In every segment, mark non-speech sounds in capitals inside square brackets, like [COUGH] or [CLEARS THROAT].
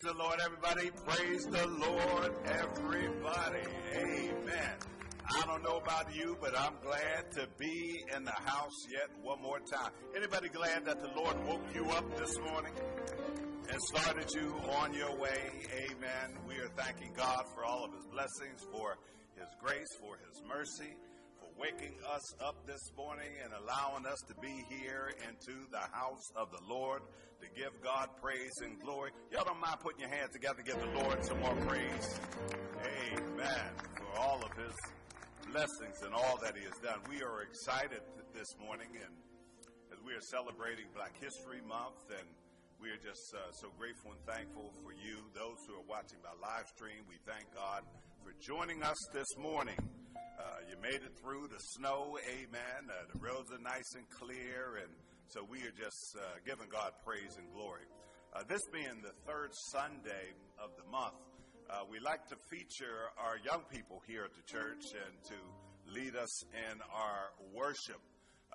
the Lord, everybody. Praise the Lord, everybody. Amen. I don't know about you, but I'm glad to be in the house yet one more time. Anybody glad that the Lord woke you up this morning and started you on your way? Amen. We are thanking God for all of his blessings, for his grace, for his mercy, for waking us up this morning and allowing us to be here into the house of the Lord to give God praise and glory. Y'all don't mind putting your hands together to give the Lord some more praise. Amen. For all of his blessings and all that he has done. We are excited this morning and as we are celebrating Black History Month and we are just uh, so grateful and thankful for you, those who are watching by live stream. We thank God for joining us this morning. Uh, you made it through the snow, amen. Uh, the roads are nice and clear and so we are just uh, giving God praise and glory. Uh, this being the third Sunday of the month, uh, we like to feature our young people here at the church and to lead us in our worship.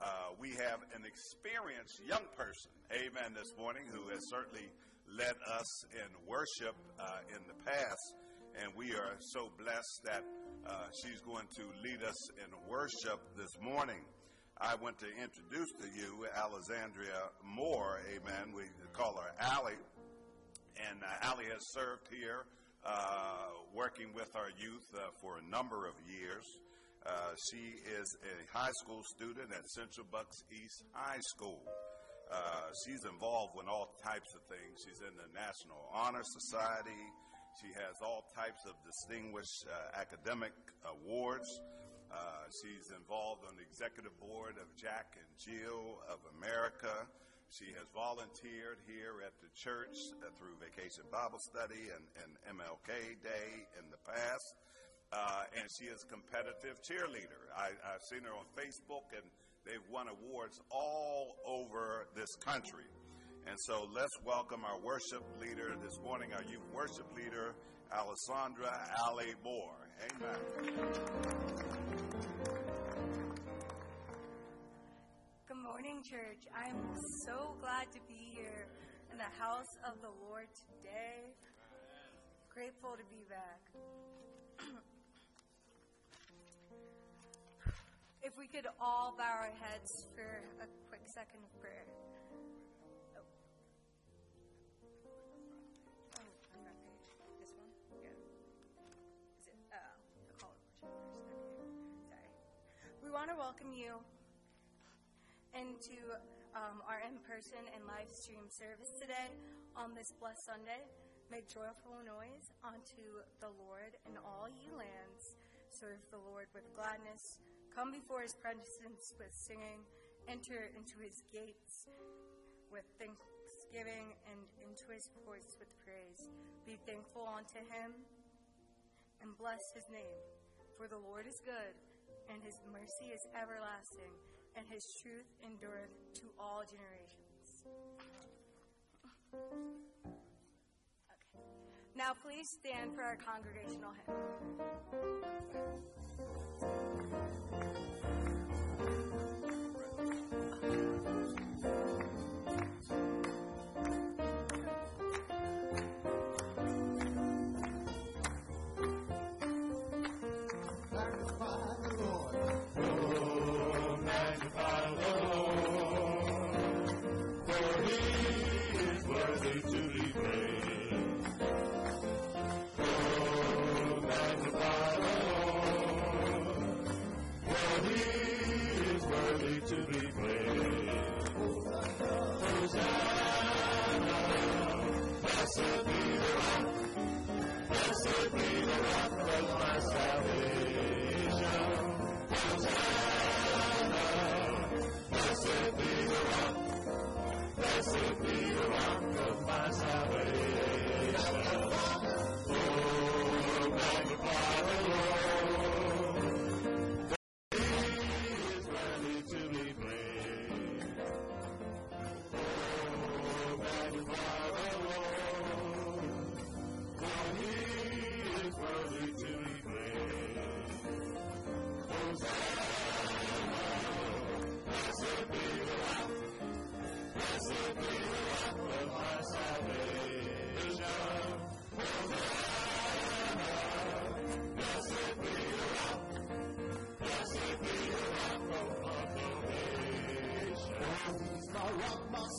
Uh, we have an experienced young person, amen, this morning who has certainly led us in worship uh, in the past. And we are so blessed that uh, she's going to lead us in worship this morning. I want to introduce to you Alexandria Moore, amen. We call her Allie. And uh, Allie has served here uh, working with our youth uh, for a number of years. Uh, she is a high school student at Central Bucks East High School. Uh, she's involved in all types of things. She's in the National Honor Society. She has all types of distinguished uh, academic awards. Uh, she's involved on the executive board of Jack and Jill of America. She has volunteered here at the church uh, through Vacation Bible Study and, and MLK Day in the past. Uh, and she is a competitive cheerleader. I, I've seen her on Facebook, and they've won awards all over this country. And so let's welcome our worship leader this morning, our youth worship leader, Alessandra Allie Moore. Amen. Church. I'm so glad to be here in the house of the Lord today. Grateful to be back. [CLEARS THROAT] if we could all bow our heads for a quick second of prayer. We want to welcome you into um, our in person and live stream service today on this blessed Sunday. Make joyful noise unto the Lord in all ye lands. Serve the Lord with gladness. Come before his presence with singing. Enter into his gates with thanksgiving and into his courts with praise. Be thankful unto him and bless his name. For the Lord is good, and his mercy is everlasting, and his truth endureth to all generations. Okay. Now please stand for our congregational hymn.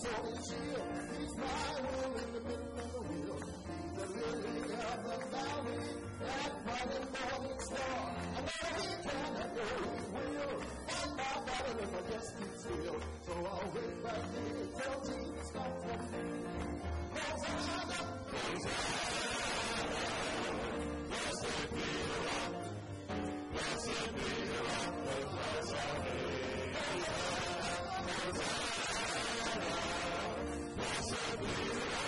Soul is. He's my will in the middle of the wheel. The lily of the valley, that and morning star. I know he can, I know he will. Fight my battle if just keep. So I'll wait back here till Jesus comes from me. Hosanna, Blessed be the rock. Blessed be the rock of my salvation. Blessed あ!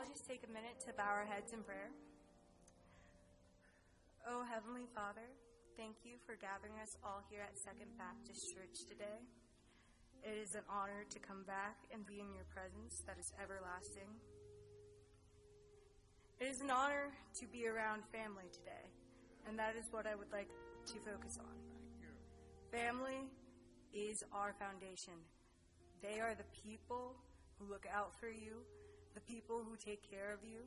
All just take a minute to bow our heads in prayer. Oh, Heavenly Father, thank you for gathering us all here at Second Baptist Church today. It is an honor to come back and be in your presence that is everlasting. It is an honor to be around family today, and that is what I would like to focus on. Family is our foundation. They are the people who look out for you, the people who take care of you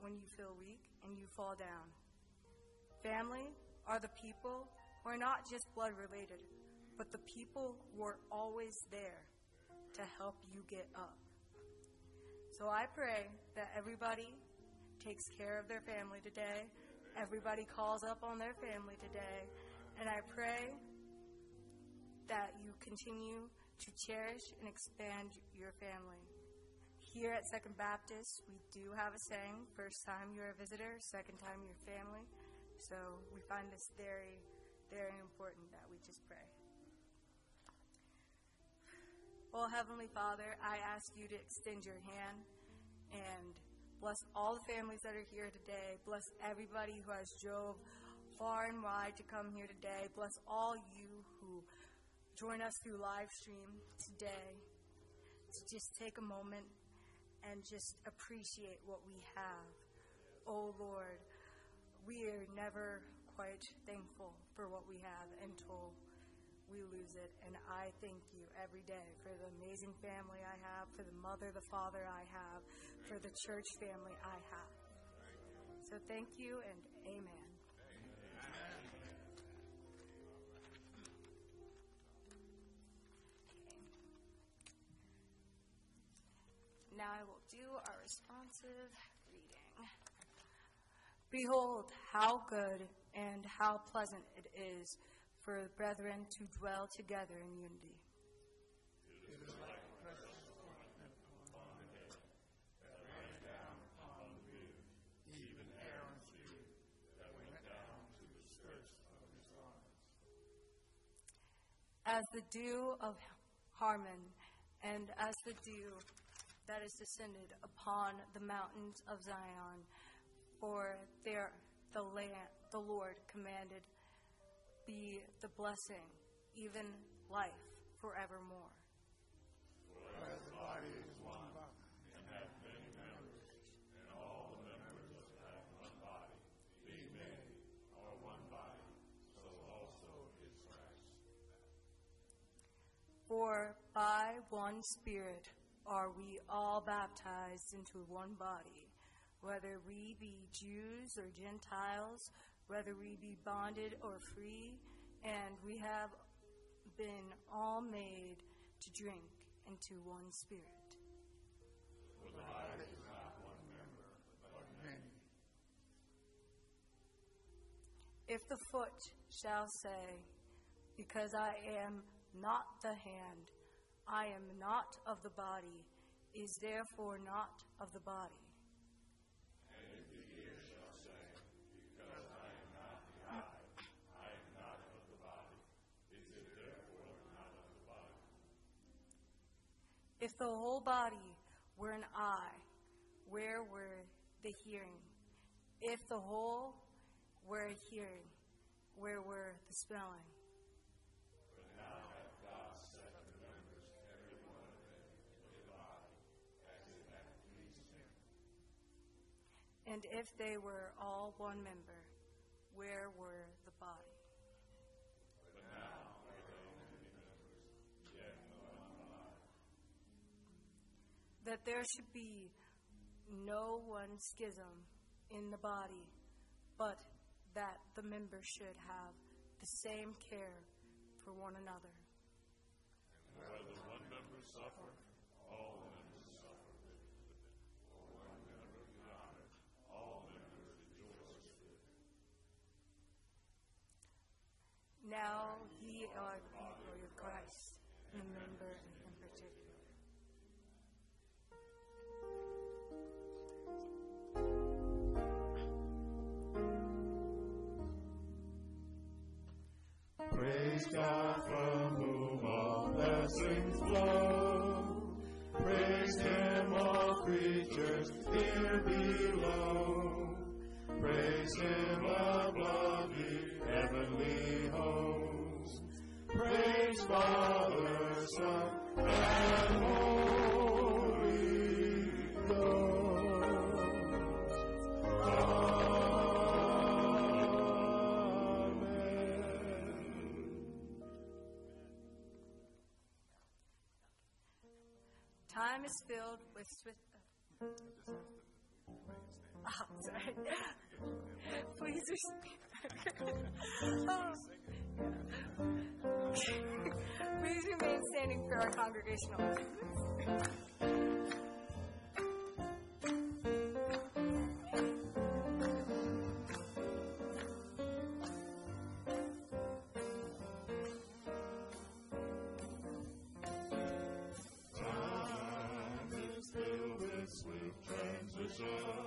when you feel weak and you fall down. Family are the people who are not just blood related, but the people who are always there to help you get up. So I pray that everybody takes care of their family today, everybody calls up on their family today, and I pray that you continue to cherish and expand your family. Here at Second Baptist, we do have a saying first time you're a visitor, second time you're family. So we find this very, very important that we just pray. Well, Heavenly Father, I ask you to extend your hand and bless all the families that are here today. Bless everybody who has drove far and wide to come here today. Bless all you who join us through live stream today. To just take a moment and just appreciate what we have. Oh Lord, we are never quite thankful for what we have until we lose it. And I thank you every day for the amazing family I have, for the mother, the father I have, for the church family I have. So thank you and amen. Now I will do our responsive reading. Behold, how good and how pleasant it is for brethren to dwell together in unity. As the dew of Hermon, and as the dew that is descended upon the mountains of Zion, for there the land the Lord commanded be the blessing, even life forevermore. For as the body is one and hath many members, and all the members of that one body. Being many, are one body, so also is Christ. For by one Spirit are we all baptized into one body, whether we be Jews or Gentiles, whether we be bonded or free, and we have been all made to drink into one Spirit. If the foot shall say, Because I am not the hand, I am not of the body, is therefore not of the body. If the whole body were an eye, where were the hearing? If the whole were a hearing, where were the smelling? And if they were all one member, where were the body? That there should be no one schism in the body, but that the members should have the same care for one another. Whether one member suffer, all members suffer with it. Or one member be honored, all members rejoice with it. Now ye are people of Christ, the member in particular. Praise God from whom all blessings flow. Praise Him, all creatures here below. Praise Him above Praise Father, Son, and Holy Ghost. Amen. Time is filled with swift. Oh, sorry. [LAUGHS] Please respect. Oh. [LAUGHS] Please remain standing for our congregational. Time is filled with sweet transition.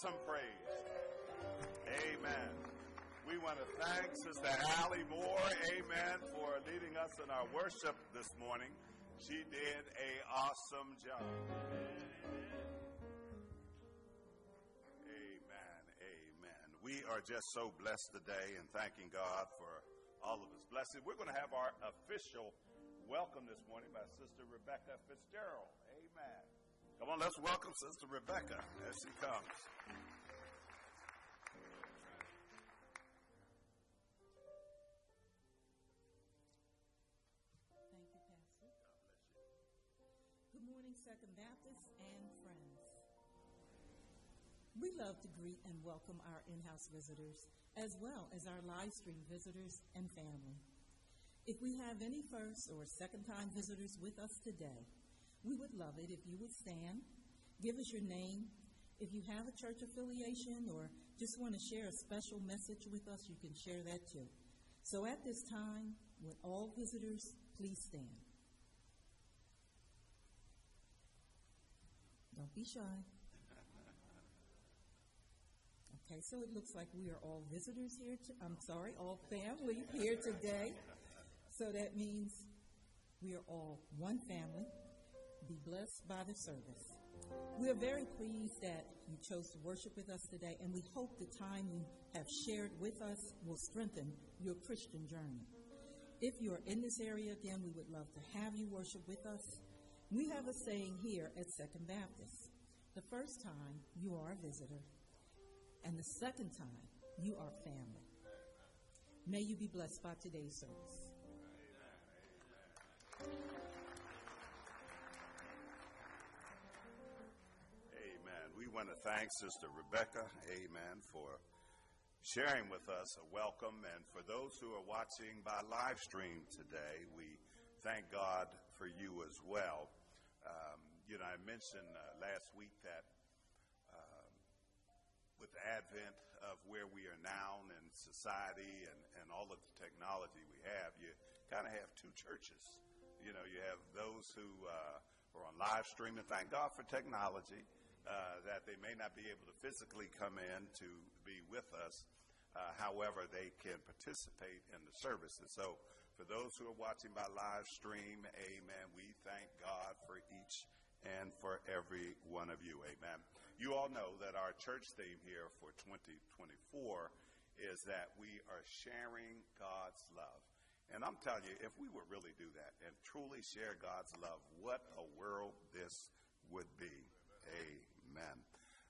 Some praise. Amen. We want to thank Sister Allie Moore, amen, for leading us in our worship this morning. She did a awesome job. Amen. Amen. We are just so blessed today and thanking God for all of his blessings. We're going to have our official welcome this morning by Sister Rebecca Fitzgerald. Amen. Come on, let's welcome Sister Rebecca as she comes. Thank you, Pastor. Good morning, Second Baptist and friends. We love to greet and welcome our in-house visitors, as well as our live stream visitors and family. If we have any first or second-time visitors with us today, we would love it if you would stand, give us your name. If you have a church affiliation or just want to share a special message with us, you can share that too. So at this time, would all visitors please stand? Don't be shy. Okay, so it looks like we are all visitors here. To, I'm sorry, all family here today. So that means we are all one family. Be blessed by the service. We are very pleased that you chose to worship with us today, and we hope the time you have shared with us will strengthen your Christian journey. If you are in this area again, we would love to have you worship with us. We have a saying here at Second Baptist the first time, you are a visitor, and the second time, you are family. May you be blessed by today's service. Want to thank Sister Rebecca, amen, for sharing with us a welcome. And for those who are watching by live stream today, we thank God for you as well. Um, you know, I mentioned uh, last week that um, with the advent of where we are now in society and, and all of the technology we have, you kind of have two churches. You know, you have those who uh, are on live stream, and thank God for technology, uh, that they may not be able to physically come in to be with us. Uh, however, they can participate in the service. And so, for those who are watching by live stream, amen, we thank God for each and for every one of you. Amen. You all know that our church theme here for 2024 is that we are sharing God's love. And I'm telling you, if we would really do that and truly share God's love, what a world this would be. Amen.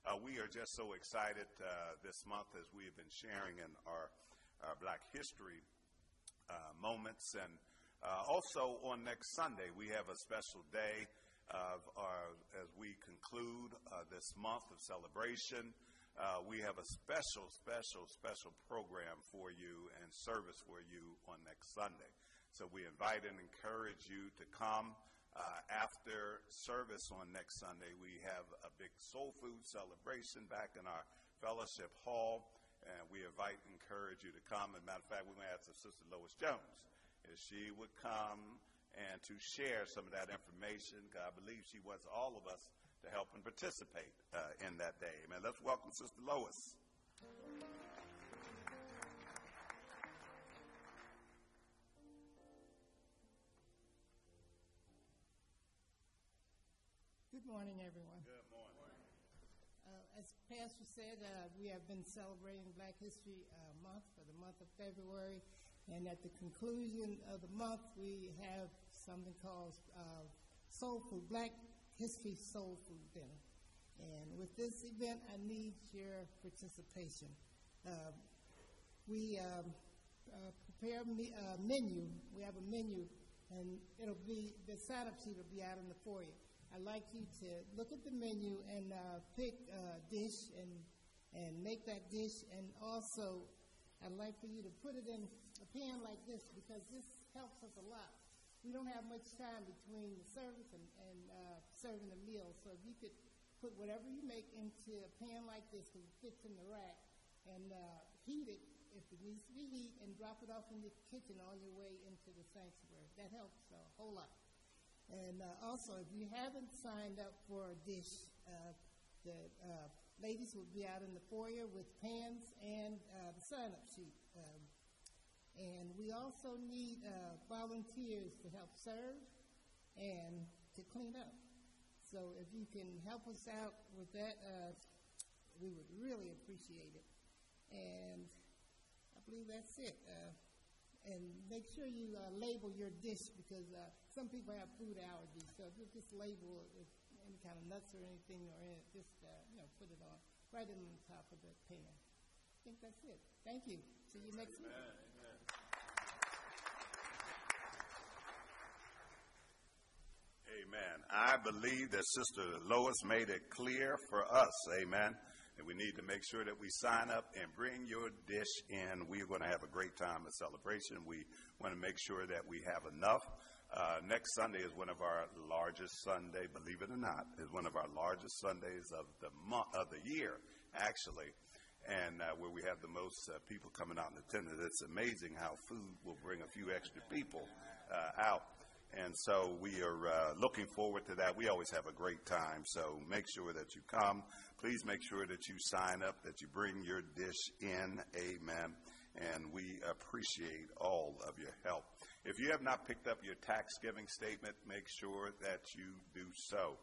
Uh, we are just so excited uh, this month as we have been sharing in our, our Black History uh, moments. And uh, also on next Sunday, we have a special day our, as we conclude uh, this month of celebration. Uh, we have a special, special, special program for you and service for you on next Sunday. So we invite and encourage you to come. Uh, after service on next Sunday, we have a big soul food celebration back in our fellowship hall, and we invite and encourage you to come. As a matter of fact, we're going to ask Sister Lois Jones if she would come and to share some of that information. I believe she wants all of us to help and participate uh, in that day. Amen. Let's welcome Sister Lois. Good morning, everyone. Good morning. Uh, as Pastor said, uh, we have been celebrating Black History uh, Month for the month of February, and at the conclusion of the month, we have something called uh, Soul Food, Black History Soul Food Dinner. And with this event, I need your participation. Uh, we um, uh, prepare a me- uh, menu. We have a menu, and it'll be the sign-up sheet will be out in the foyer. I'd like you to look at the menu and uh, pick a dish and and make that dish. And also, I'd like for you to put it in a pan like this because this helps us a lot. We don't have much time between the service and, and uh, serving the meal, so if you could put whatever you make into a pan like this because it fits in the rack and uh, heat it if it needs to be heat and drop it off in the kitchen on your way into the sanctuary. That helps a whole lot. And uh, also, if you haven't signed up for a dish, uh, The uh, ladies will be out in the foyer with pens and uh, the sign-up sheet. Um, and we also need uh, volunteers to help serve and to clean up. So if you can help us out with that, uh, we would really appreciate it. And I believe that's it. And make sure you uh, label your dish because uh, some people have food allergies. So you just label if any kind of nuts or anything or it, just uh, you know put it on right in on top of the pan. I think that's it. Thank you. See you next week. Amen. I believe that Sister Lois made it clear for us, amen, that we need to make sure that we sign up and bring your dish in. We're going to have a great time of celebration. We want to make sure that we have enough. Uh, next Sunday is one of our largest Sunday, believe it or not, is one of our largest Sundays of the month of the year, actually, and uh, where we have the most uh, people coming out in attendance. It's amazing how food will bring a few extra people uh, out. And so we are uh, looking forward to that. We always have a great time. So make sure that you come. Please make sure that you sign up, that you bring your dish in. Amen. And we appreciate all of your help. If you have not picked up your tax giving statement, make sure that you do so.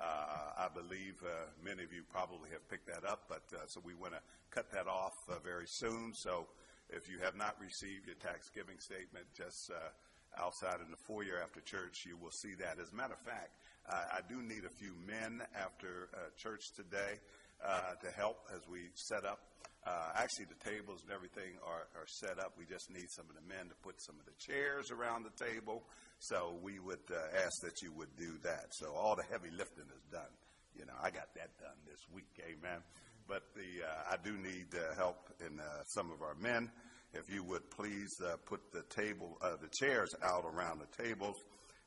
Uh, I believe uh, many of you probably have picked that up, but uh, so we want to cut that off uh, very soon. So if you have not received your tax giving statement, just uh, outside in the foyer after church, you will see that. As a matter of fact, I do need a few men after uh, church today uh, to help as we set up. Uh, actually, the tables and everything are, are set up. We just need some of the men to put some of the chairs around the table. So we would uh, ask that you would do that. So all the heavy lifting is done. You know, I got that done this week. Amen. But the uh, I do need help in some of our men if you would please uh, put the table, uh, the chairs out around the tables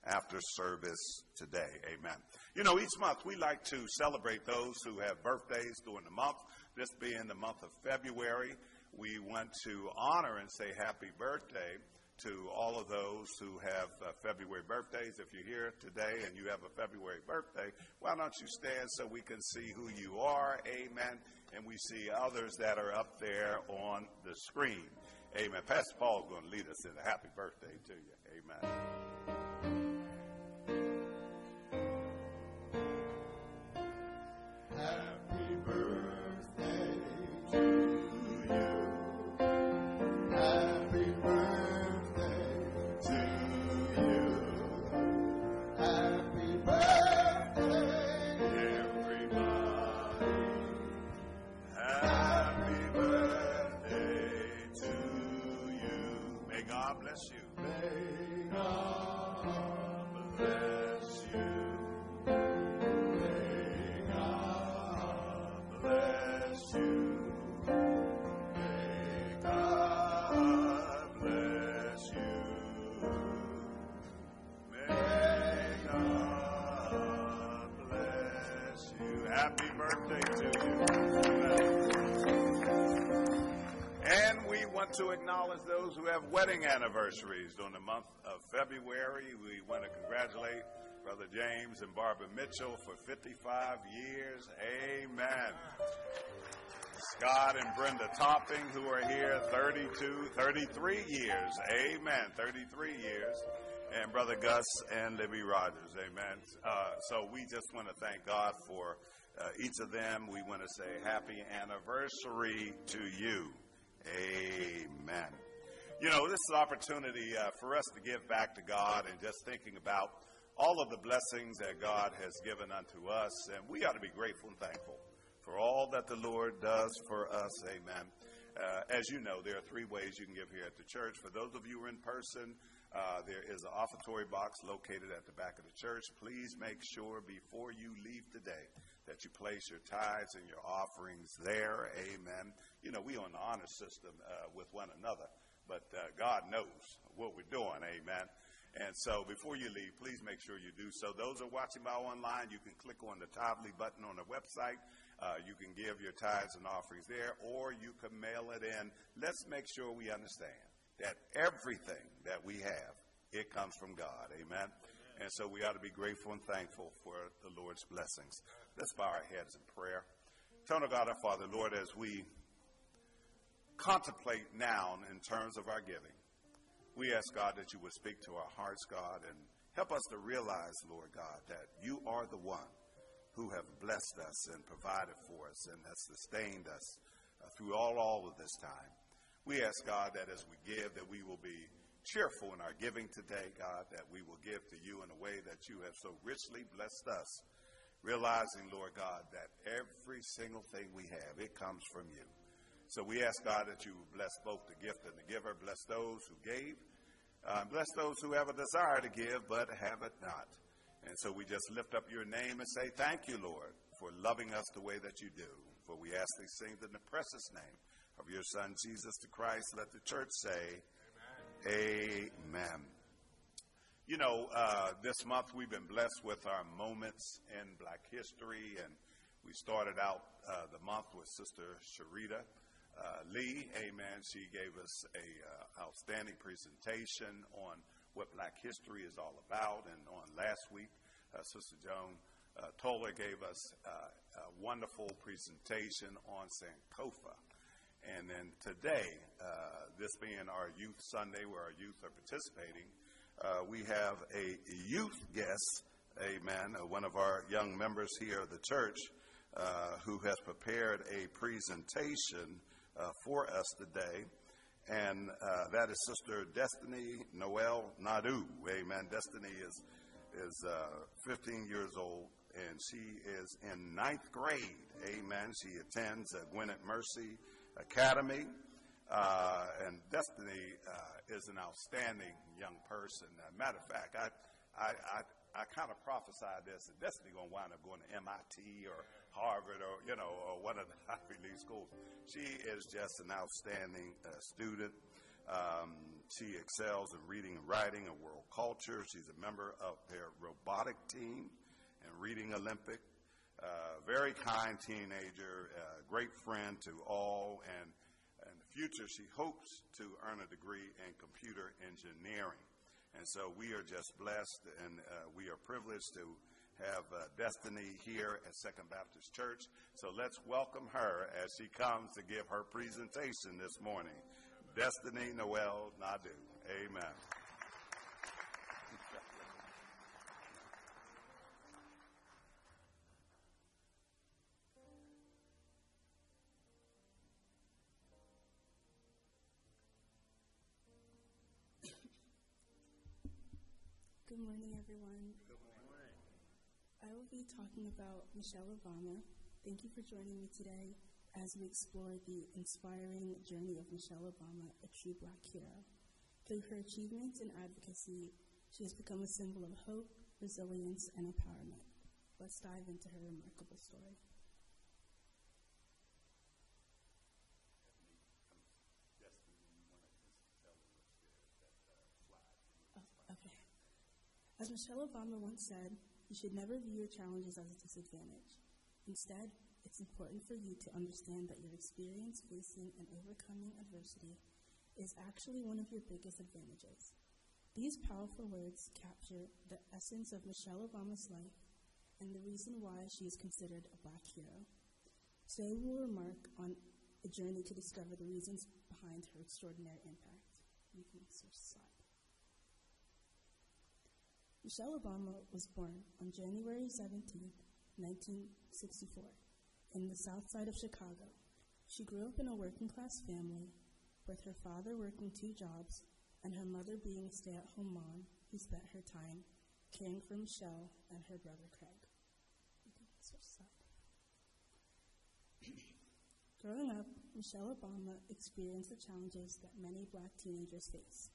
after service today. Amen. You know, each month we like to celebrate those who have birthdays during the month. This being the month of February, we want to honor and say happy birthday to all of those who have uh, February birthdays. If you're here today and you have a February birthday, why don't you stand so we can see who you are? Amen. And we see others that are up there on the screen. Amen. Pastor Paul is going to lead us in a happy birthday to you. Amen. Happy birthday to acknowledge those who have wedding anniversaries during the month of February. We want to congratulate Brother James and Barbara Mitchell for 55 years. Amen. Scott and Brenda Topping, who are here 32, 33 years. Amen. 33 years. And Brother Gus and Libby Rogers. Amen. Uh, so we just want to thank God for uh, each of them. We want to say happy anniversary to you. Amen. You know, this is an opportunity uh, for us to give back to God and just thinking about all of the blessings that God has given unto us. And we ought to be grateful and thankful for all that the Lord does for us. Amen. Uh, as you know, there are three ways you can give here at the church. For those of you who are in person, uh, there is an offertory box located at the back of the church. Please make sure before you leave today that you place your tithes and your offerings there. Amen. You know, we on the honor system uh, with one another, but uh, God knows what we're doing. Amen. And so before you leave, please make sure you do so. Those are watching by online, you can click on the Tithely button on the website. Uh, you can give your tithes and offerings there, or you can mail it in. Let's make sure we understand that everything that we have, it comes from God. Amen. And so we ought to be grateful and thankful for the Lord's blessings. Let's bow our heads in prayer. Eternal God, our Father, Lord, as we contemplate now in terms of our giving, we ask God that you would speak to our hearts, God, and help us to realize, Lord God, that you are the one who have blessed us and provided for us and has sustained us uh, through all, all of this time. We ask God that as we give, that we will be cheerful in our giving today, God, that we will give to you in a way that you have so richly blessed us, realizing, Lord God, that every single thing we have, it comes from you. So we ask God that you bless both the gift and the giver, bless those who gave, uh, bless those who have a desire to give but have it not. And so we just lift up your name and say, Thank you, Lord, for loving us the way that you do. For we ask these things in the precious name of your Son, Jesus the Christ. Let the church say, Amen. Amen. You know, uh, this month we've been blessed with our moments in black history, and we started out uh, the month with Sister Sharita. Uh, Lee, amen. She gave us a uh, outstanding presentation on what Black history is all about. And on last week, uh, Sister Joan uh, Toller gave us uh, a wonderful presentation on Sankofa. And then today, this being our Youth Sunday, where our youth are participating, uh, we have a youth guest, amen, uh, one of our young members here of the church, who has prepared a presentation for us today and uh, that is Sister Destiny Noel Nadu. Amen. Destiny is is uh, 15 years old, and she is in ninth grade. Amen. She attends uh, Gwynedd Mercy Academy, uh, and Destiny uh, is an outstanding young person. matter of fact, I I, I, I kind of prophesied this that Destiny going to wind up going to MIT or Harvard or, you know, or one of the [LAUGHS] Ivy League schools. She is just an outstanding uh, student. Um, she excels in reading and writing and world culture. She's a member of their robotic team and reading Olympic. Uh, very kind teenager, uh, great friend to all, and future she hopes to earn a degree in computer engineering. And so we are just blessed and uh, we are privileged to have uh, Destiny here at Second Baptist Church. So let's welcome her as she comes to give her presentation this morning. Destiny Noel Nadu. Amen. Good morning, everyone. I will be talking about Michelle Obama. Thank you for joining me today as we explore the inspiring journey of Michelle Obama, a true black hero. Through her achievements and advocacy, she has become a symbol of hope, resilience, and empowerment. Let's dive into her remarkable story. Oh, okay. As Michelle Obama once said, you should never view your challenges as a disadvantage. Instead, it's important for you to understand that your experience facing and overcoming adversity is actually one of your biggest advantages. These powerful words capture the essence of Michelle Obama's life and the reason why she is considered a black hero. Today we will remark on a journey to discover the reasons behind her extraordinary impact. You can Michelle Obama was born on January 17, 1964, in the south side of Chicago. She grew up in a working class family, with her father working two jobs and her mother being a stay at home mom who spent her time caring for Michelle and her brother Craig. Growing up, Michelle Obama experienced the challenges that many black teenagers face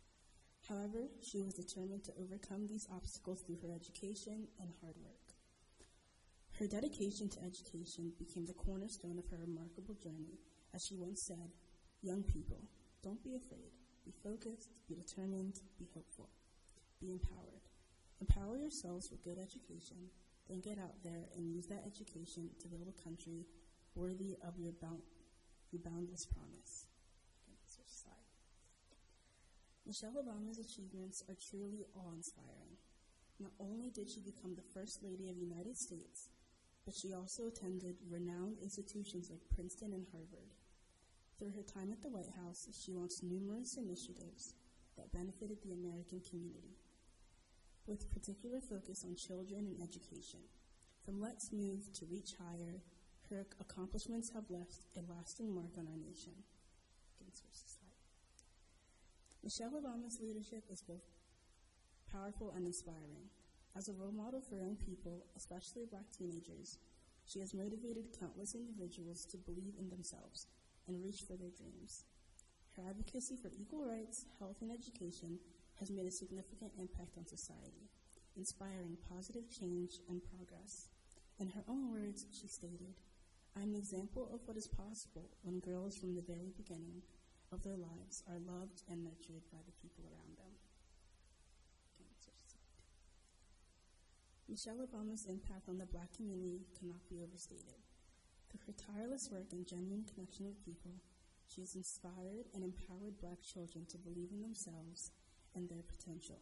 However, she was determined to overcome these obstacles through her education and hard work. Her dedication to education became the cornerstone of her remarkable journey, as she once said, Young people, don't be afraid. Be focused, be determined, be hopeful, be empowered. Empower yourselves with good education, then get out there and use that education to build a country worthy of your, bound, your boundless promise. Michelle Obama's achievements are truly awe inspiring. Not only did she become the First Lady of the United States, but she also attended renowned institutions like Princeton and Harvard. Through her time at the White House, she launched numerous initiatives that benefited the American community, with particular focus on children and education. From Let's Move to Reach Higher, her accomplishments have left a lasting mark on our nation. Michelle Obama's leadership is both powerful and inspiring. As a role model for young people, especially black teenagers, she has motivated countless individuals to believe in themselves and reach for their dreams. Her advocacy for equal rights, health, and education has made a significant impact on society, inspiring positive change and progress. In her own words, she stated, I'm an example of what is possible when girls from the very beginning of their lives are loved and nurtured by the people around them. Michelle Obama's impact on the black community cannot be overstated. Through her tireless work and genuine connection with people, she has inspired and empowered black children to believe in themselves and their potential.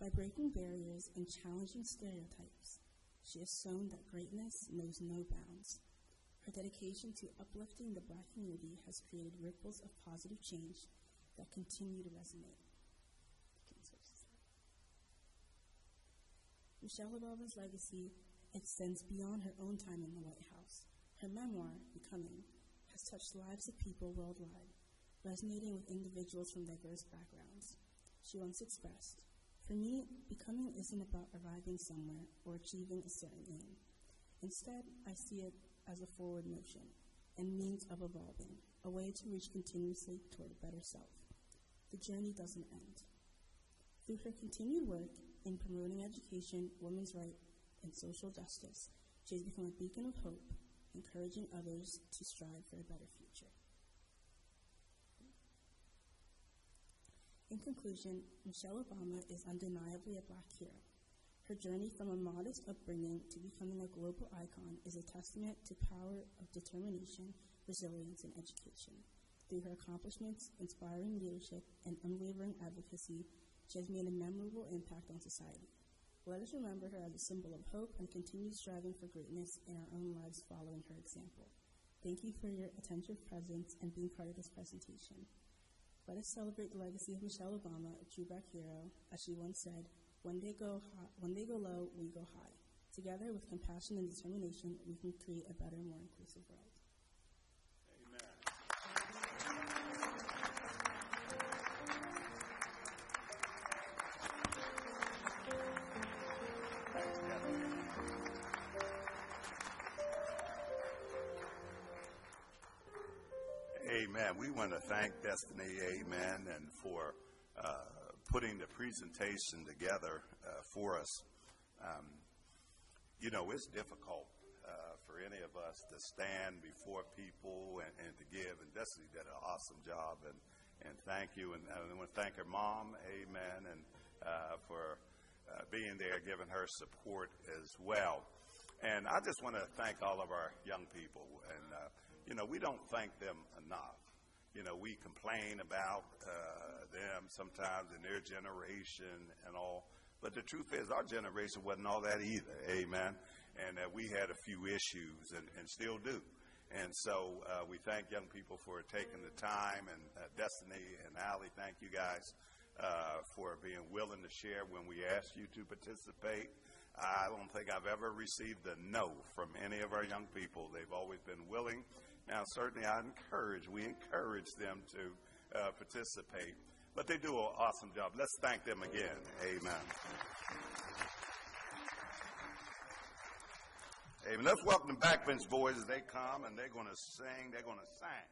By breaking barriers and challenging stereotypes, she has shown that greatness knows no bounds her dedication to uplifting the black community has created ripples of positive change that continue to resonate. Michelle Obama's legacy extends beyond her own time in the White House. Her memoir, Becoming, has touched lives of people worldwide, resonating with individuals from diverse backgrounds. She once expressed, For me, becoming isn't about arriving somewhere or achieving a certain aim. Instead, I see it as a forward motion and means of evolving, a way to reach continuously toward a better self. The journey doesn't end. Through her continued work in promoting education, women's rights, and social justice, she has become a beacon of hope, encouraging others to strive for a better future. In conclusion, Michelle Obama is undeniably a black hero her journey from a modest upbringing to becoming a global icon is a testament to power of determination, resilience, and education. Through her accomplishments, inspiring leadership, and unwavering advocacy, she has made a memorable impact on society. Let us remember her as a symbol of hope and continue striving for greatness in our own lives following her example. Thank you for your attentive presence and being part of this presentation. Let us celebrate the legacy of Michelle Obama, a true black hero, as she once said, when they go high, when they go low, we go high. Together with compassion and determination, we can create a better, more inclusive world. Amen. Amen. We want to thank Destiny, amen, and for putting the presentation together uh, for us. Um, you know, it's difficult uh, for any of us to stand before people and, and, to give. And Destiny did an awesome job, and, and thank you. And, and I want to thank her mom, amen, and uh, for uh, being there, giving her support as well. And I just want to thank all of our young people. And, uh, you know, we don't thank them enough. You know, we complain about uh, them sometimes in their generation and all. But the truth is, our generation wasn't all that either. Amen. And uh, we had a few issues and, and still do. And so uh, we thank young people for taking the time. And uh, Destiny and Allie, thank you guys uh, for being willing to share when we asked you to participate. I don't think I've ever received a no from any of our young people. They've always been willing. Now, certainly, I encourage, we encourage them to uh, participate. But they do an awesome job. Let's thank them again. Amen. Amen. Let's welcome the backbench boys as they come and they're going to sing. They're going to sing.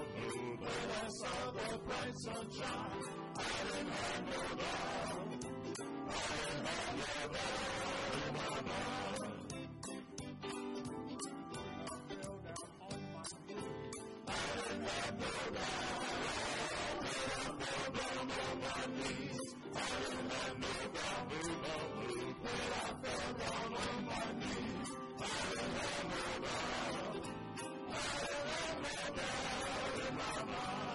bright sunshine. I demand love. I love. I love. Down on my knees, I I fell down on my knees, I demand no God. I my mind.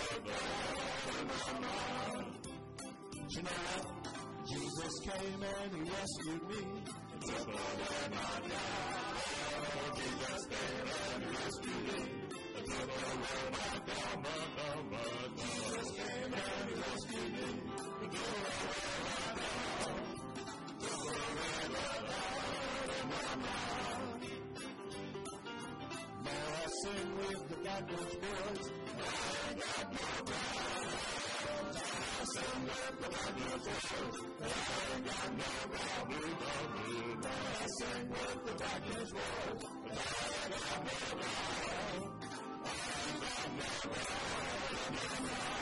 You? Jesus came and he rescued me. My. Jesus came and he rescued me. My. Jesus came and he rescued me. My my. Now I sing with the Baptist boys. I got no. I sing with the boys. I got no doubt. I sing with the boys. I got no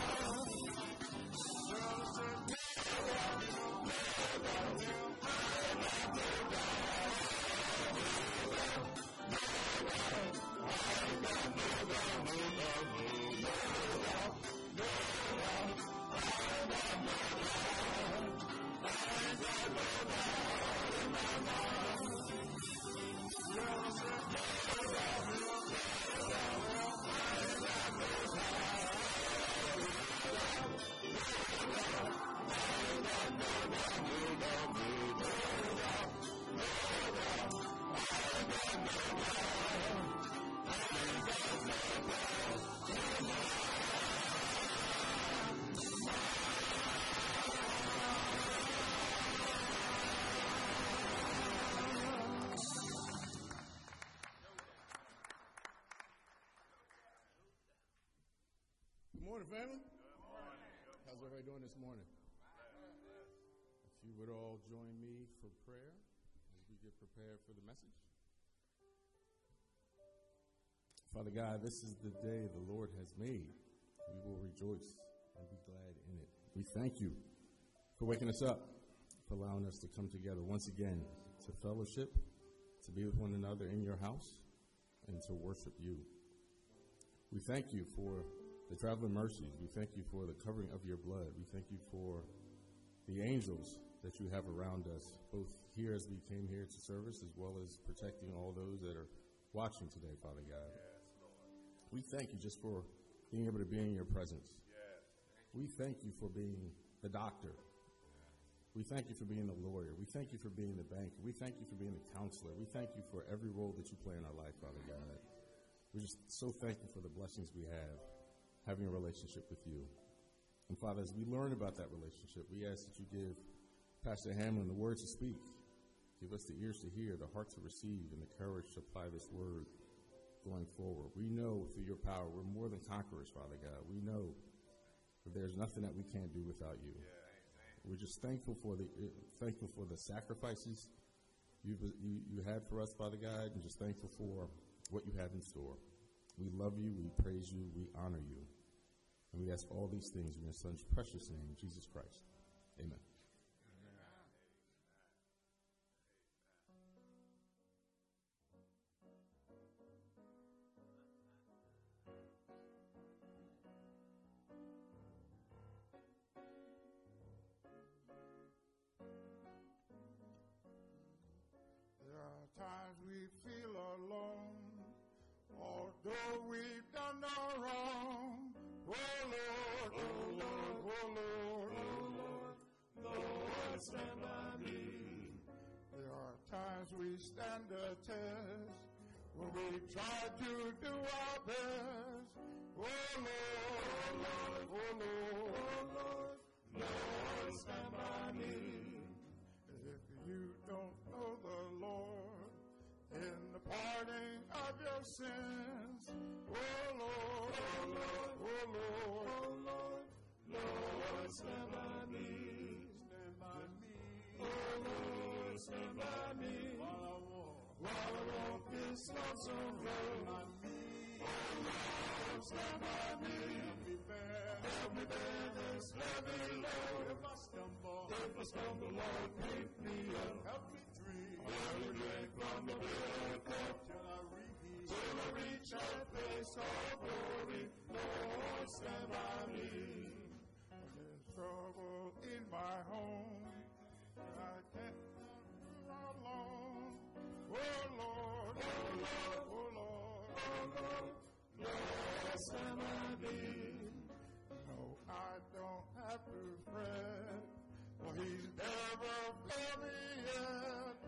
family. How's everybody doing this morning? If you would all join me for prayer as we get prepared for the message. Father God, this is the day the Lord has made. We will rejoice and be glad in it. We thank you for waking us up, for allowing us to come together once again to fellowship, to be with one another in your house, and to worship you. We thank you for the traveling mercies. We thank you for the covering of your blood. We thank you for the angels that you have around us, both here as we came here to service, as well as protecting all those that are watching today, Father God. We thank you just for being able to be in your presence. We thank you for being the doctor. We thank you for being the lawyer. We thank you for being the banker. We thank you for being the counselor. We thank you for every role that you play in our life, Father God. We're just so thankful for the blessings we have having a relationship with you. And Father, as we learn about that relationship, we ask that you give Pastor Hamlin the words to speak. Give us the ears to hear, the heart to receive, and the courage to apply this word going forward. We know through your power we're more than conquerors, Father God. We know that there's nothing that we can't do without you. We're just thankful for the uh, thankful for the sacrifices you've, you you had for us, Father God, and just thankful for what you have in store. We love you, we praise you, we honor you, and we ask all these things in your Son's precious name, Jesus Christ. Amen. We feel alone, although we've done no wrong. Oh Lord, oh Lord, oh Lord, oh Lord, Lord, stand by me. There are times we stand a test when we try to do our best. Oh Lord, oh Lord, oh Lord, oh Lord, Lord, stand by me. If you don't know the Lord parting of your sins, oh Lord, oh Lord, oh Lord, oh Lord, Lord, stand by me, stand by me, oh Lord, stand by me, while I walk, while I walk this lonesome road, oh Lord, stand by me, help me bear, help me bear this heavy load, if I stumble, if I stumble, Lord, pick me up, help me while you drink from the bitter cup, till I reach, till that place of glory, Lord, stand by me. There's trouble in my home, and I can't do alone. Oh Lord, oh Lord, oh Lord, oh Lord, Lord, stand by me. No, I don't have to fret, for He's never failed me yet.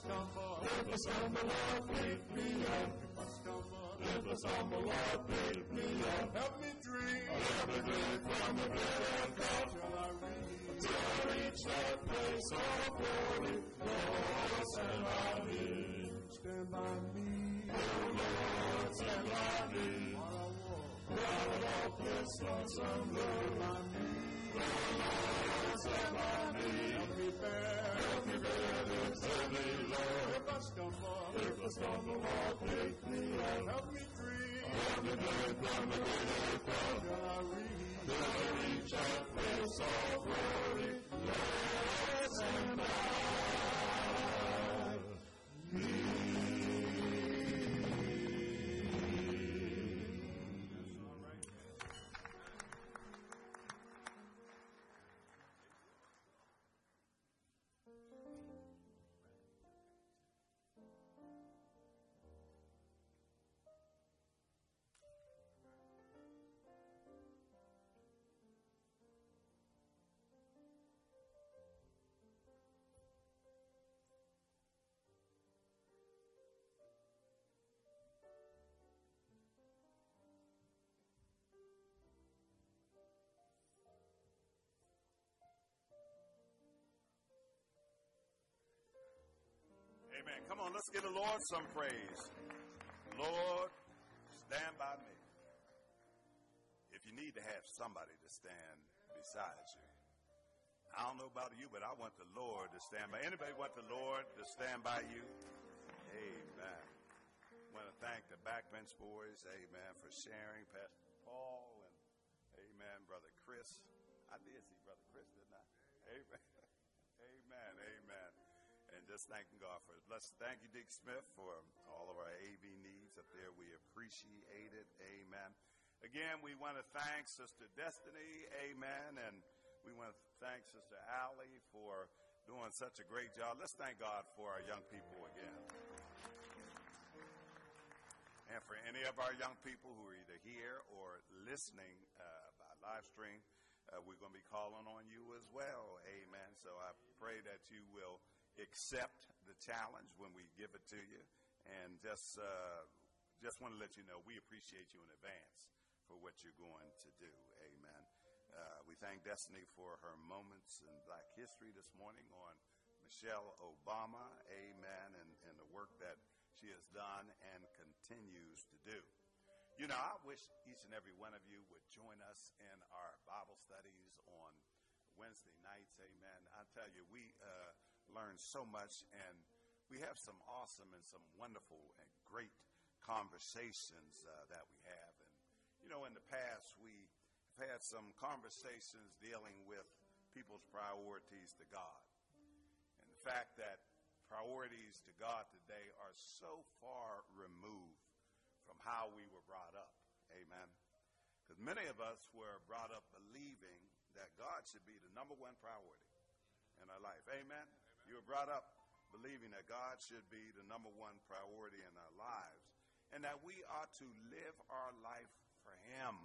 Stumble, if I stumble, Lord, me up. If I stumble, if I stumble, Lord, me up. Help me drink, help me drink from the bitter cup till I reach, till I reach that place of glory. Lord, stand by me, stand by me. Oh Lord, stand by me. While I walk, while I walk this lonesome road. Oh load. If I me Come on, let's give the Lord some praise. Lord, stand by me. If you need to have somebody to stand beside you, I don't know about you, but I want the Lord to stand by. Anybody want the Lord to stand by you? Amen. I want to thank the backbench boys, amen, for sharing. Pastor Paul and, amen, Brother Chris. I did see Brother Chris, didn't I? Amen. [LAUGHS] Amen. Amen. Just thanking God for it. Let's thank you, Dick Smith, for all of our AV needs up there. We appreciate it. Amen. Again, we want to thank Sister Destiny. Amen. And we want to thank Sister Allie for doing such a great job. Let's thank God for our young people again. And for any of our young people who are either here or listening uh, by live stream, uh, we're going to be calling on you as well. Amen. So I pray that you will accept the challenge when we give it to you. And just, uh, just want to let you know we appreciate you in advance for what you're going to do. Amen. Uh, we thank Destiny for her moments in Black history this morning on Michelle Obama. Amen. And, and the work that she has done and continues to do. You know, I wish each and every one of you would join us in our Bible studies on Wednesday nights. Amen. I tell you, we uh, learn so much, and we have some awesome and some wonderful and great conversations uh, that we have. And, you know, in the past, we have had some conversations dealing with people's priorities to God. And the fact that priorities to God today are so far removed from how we were brought up. Amen. Because many of us were brought up believing that God should be the number one priority in our life. Amen. You were brought up believing that God should be the number one priority in our lives and that we ought to live our life for Him.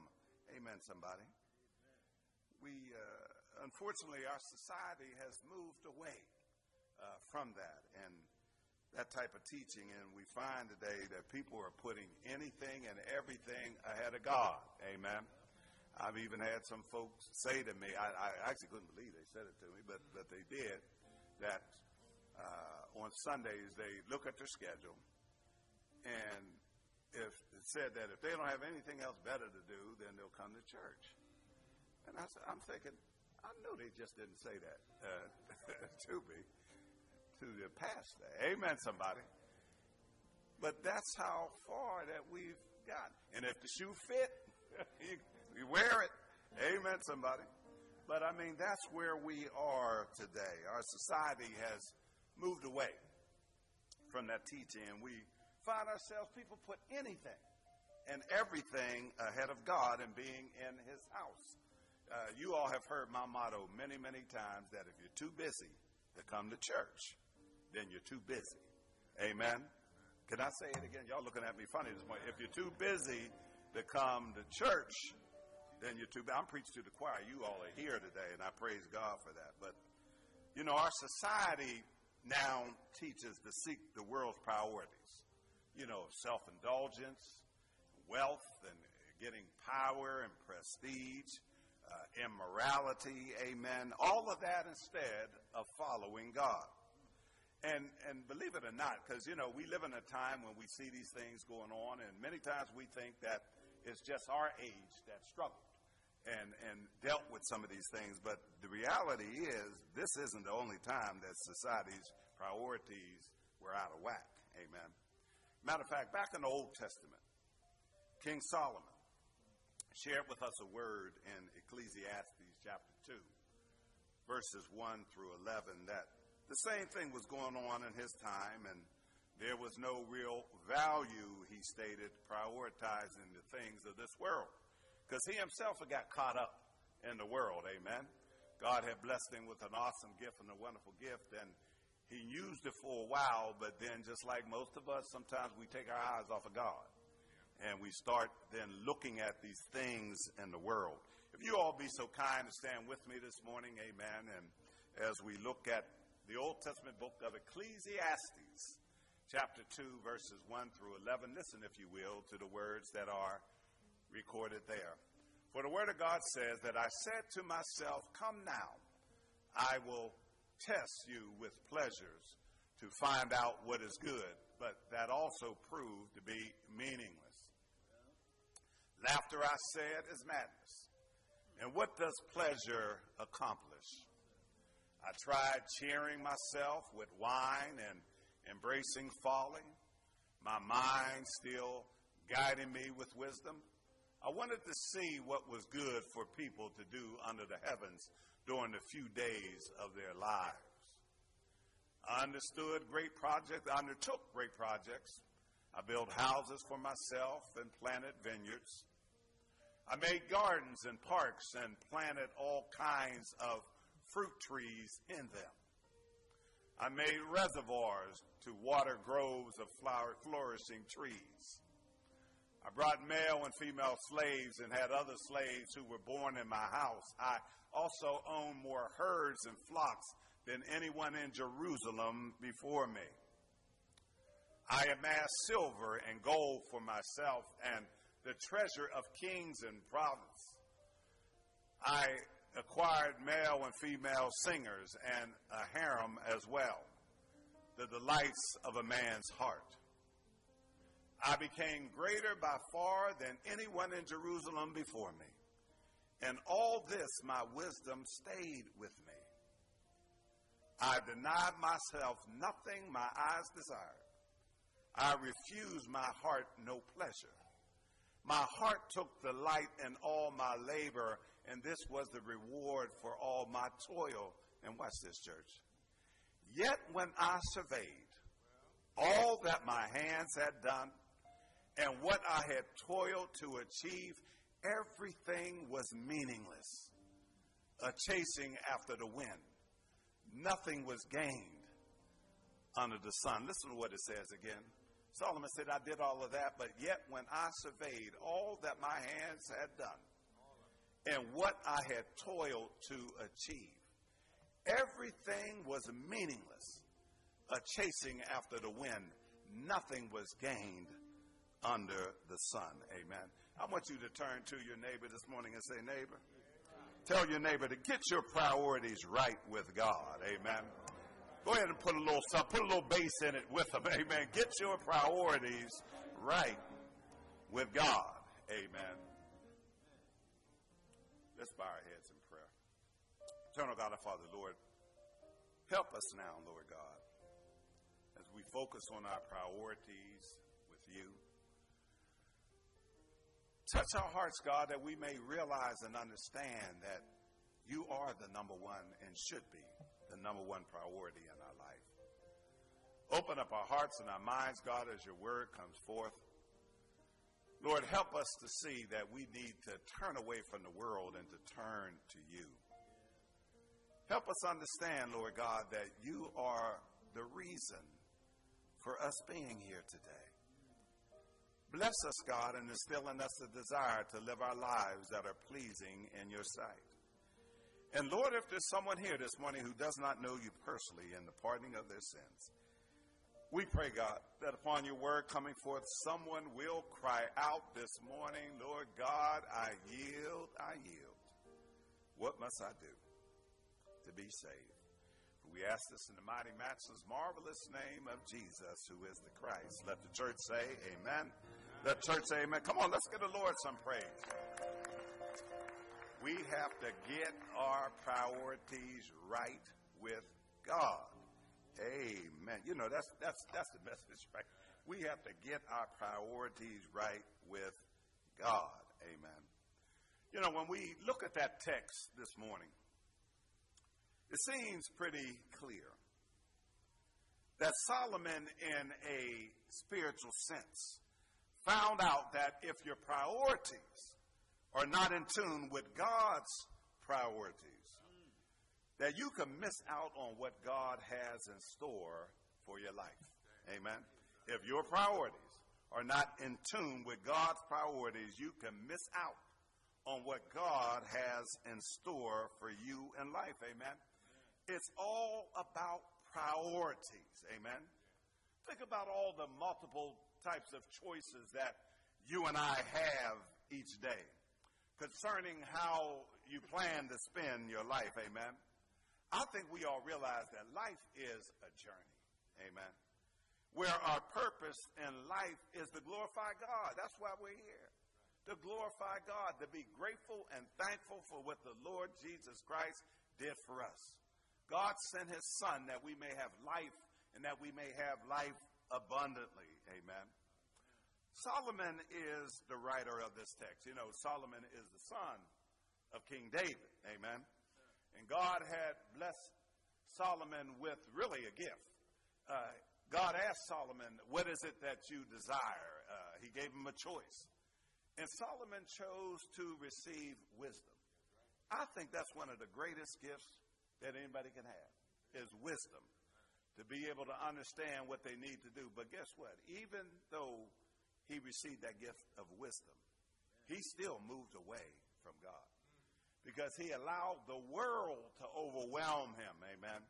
Amen, somebody. We, uh, unfortunately, our society has moved away uh, from that and that type of teaching. And we find today that people are putting anything and everything ahead of God. Amen. I've even had some folks say to me, I, I actually couldn't believe they said it to me, but, but they did, that uh, on Sundays they look at their schedule and if it said that if they don't have anything else better to do, then they'll come to church. And I, said I'm thinking, I know they just didn't say that uh, [LAUGHS] to me to the pastor. Amen, somebody. But that's how far that we've got. And if the shoe fit, [LAUGHS] you, wear it. Amen, somebody. But I mean, that's where we are today. Our society has moved away from that teaching, and we find ourselves, people put anything and everything ahead of God and being in His house. Uh, you all have heard my motto many, many times that if you're too busy to come to church, then you're too busy. Amen. Can I say it again? Y'all looking at me funny this morning. If you're too busy to come to church, then you're too. I'm preaching to the choir. You all are here today, and I praise God for that. But you know, our society now teaches to seek the world's priorities. You know, self-indulgence, wealth, and getting power and prestige, uh, immorality. Amen. All of that instead of following God. And, and believe it or not, because, you know, we live in a time when we see these things going on, and many times we think that it's just our age that struggled and, and dealt with some of these things. But the reality is, this isn't the only time that society's priorities were out of whack. Amen. Matter of fact, back in the Old Testament, King Solomon shared with us a word in Ecclesiastes chapter 2, verses 1 through 11, that the same thing was going on in his time, and there was no real value, he stated, prioritizing the things of this world. Because he himself had got caught up in the world, amen. God had blessed him with an awesome gift and a wonderful gift, and he used it for a while, but then, just like most of us, sometimes we take our eyes off of God and we start then looking at these things in the world. If you all be so kind to stand with me this morning, amen, and as we look at the Old Testament book of Ecclesiastes, chapter 2, verses 1 through 11. Listen, if you will, to the words that are recorded there. For the Word of God says that I said to myself, Come now, I will test you with pleasures to find out what is good, but that also proved to be meaningless. Laughter, I said, is madness. And what does pleasure accomplish? I tried cheering myself with wine and embracing folly, my mind still guiding me with wisdom. I wanted to see what was good for people to do under the heavens during the few days of their lives. I understood great projects, I undertook great projects. I built houses for myself and planted vineyards. I made gardens and parks and planted all kinds of fruit trees in them. I made reservoirs to water groves of flower, flourishing trees. I brought male and female slaves and had other slaves who were born in my house. I also owned more herds and flocks than anyone in Jerusalem before me. I amassed silver and gold for myself and the treasure of kings and provinces. I acquired male and female singers and a harem as well, the delights of a man's heart. I became greater by far than anyone in Jerusalem before me. And all this, my wisdom stayed with me. I denied myself nothing my eyes desired. I refused my heart no pleasure. My heart took delight in all my labor, and this was the reward for all my toil. And watch this, church. Yet when I surveyed all that my hands had done and what I had toiled to achieve, everything was meaningless, a chasing after the wind. Nothing was gained under the sun. Listen to what it says again. Solomon said, I did all of that, but yet when I surveyed all that my hands had done and what I had toiled to achieve, everything was meaningless, a chasing after the wind. Nothing was gained under the sun. Amen. I want you to turn to your neighbor this morning and say, Neighbor, tell your neighbor to get your priorities right with God. Amen. Go ahead and put a little put a little bass in it with them. [LAUGHS] Amen. Get your priorities right with God. Amen. Let's bow our heads in prayer. Eternal God, our Father, Lord, help us now, Lord God, as we focus on our priorities with you. Touch our hearts, God, that we may realize and understand that you are the number one and should be the number one priority in our life. Open up our hearts and our minds, God, as your word comes forth. Lord, help us to see that we need to turn away from the world and to turn to you. Help us understand, Lord God, that you are the reason for us being here today. Bless us, God, and instill in us a desire to live our lives that are pleasing in your sight. And Lord, if there's someone here this morning who does not know you personally in the pardoning of their sins, we pray, God, that upon your word coming forth, someone will cry out this morning, Lord God, I yield, I yield. What must I do to be saved? We ask this in the mighty, matchless, marvelous name of Jesus, who is the Christ. Let the church say, Amen. The church say, Amen. Come on, let's give the Lord some praise we have to get our priorities right with God. Amen. You know, that's, that's, that's the message, right? We have to get our priorities right with God. Amen. You know, when we look at that text this morning, it seems pretty clear that Solomon, in a spiritual sense, found out that if your priorities are not in tune with God's priorities, that you can miss out on what God has in store for your life. Amen. If your priorities are not in tune with God's priorities, you can miss out on what God has in store for you in life. Amen. It's all about priorities. Amen. Think about all the multiple types of choices that you and I have each day concerning how you plan to spend your life. Amen. I think we all realize that life is a journey. Amen. Where our purpose in life is to glorify God. That's why we're here. To glorify God, to be grateful and thankful for what the Lord Jesus Christ did for us. God sent his son that we may have life and that we may have life abundantly. Amen. Solomon is the writer of this text. You know, Solomon is the son of King David. Amen. And God had blessed Solomon with really a gift. Uh, God asked Solomon, What is it that you desire? Uh, he gave him a choice. And Solomon chose to receive wisdom. I think that's one of the greatest gifts that anybody can have is wisdom to be able to understand what they need to do. But guess what? Even though he received that gift of wisdom, he still moved away from God because he allowed the world to overwhelm him. Amen.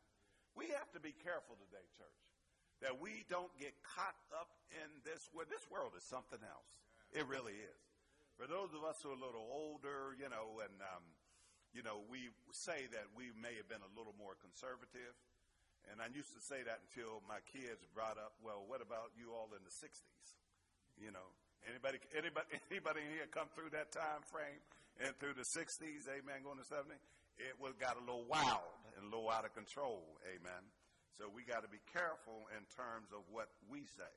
We have to be careful today, church, that we don't get caught up in this world. This world is something else. It really is. For those of us who are a little older, you know, and, um, you know, we say that we may have been a little more conservative. And I used to say that until my kids brought up, well, what about you all in the 60s? You know, anybody, anybody, [LAUGHS] anybody here come through that time frame and through the 60s, amen, going to 70? It was got a little wild and a little out of control, amen. So we got to be careful in terms of what we say.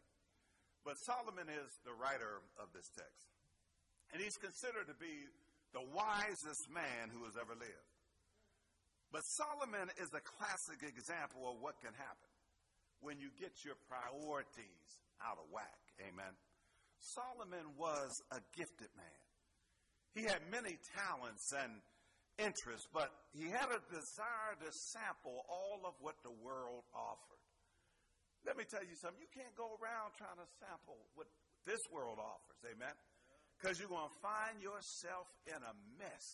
But Solomon is the writer of this text. And he's considered to be the wisest man who has ever lived. But Solomon is a classic example of what can happen when you get your priorities out of whack. Amen. Solomon was a gifted man. He had many talents and interests, but he had a desire to sample all of what the world offered. Let me tell you something. You can't go around trying to sample what this world offers. Amen. Because you're going to find yourself in a mess.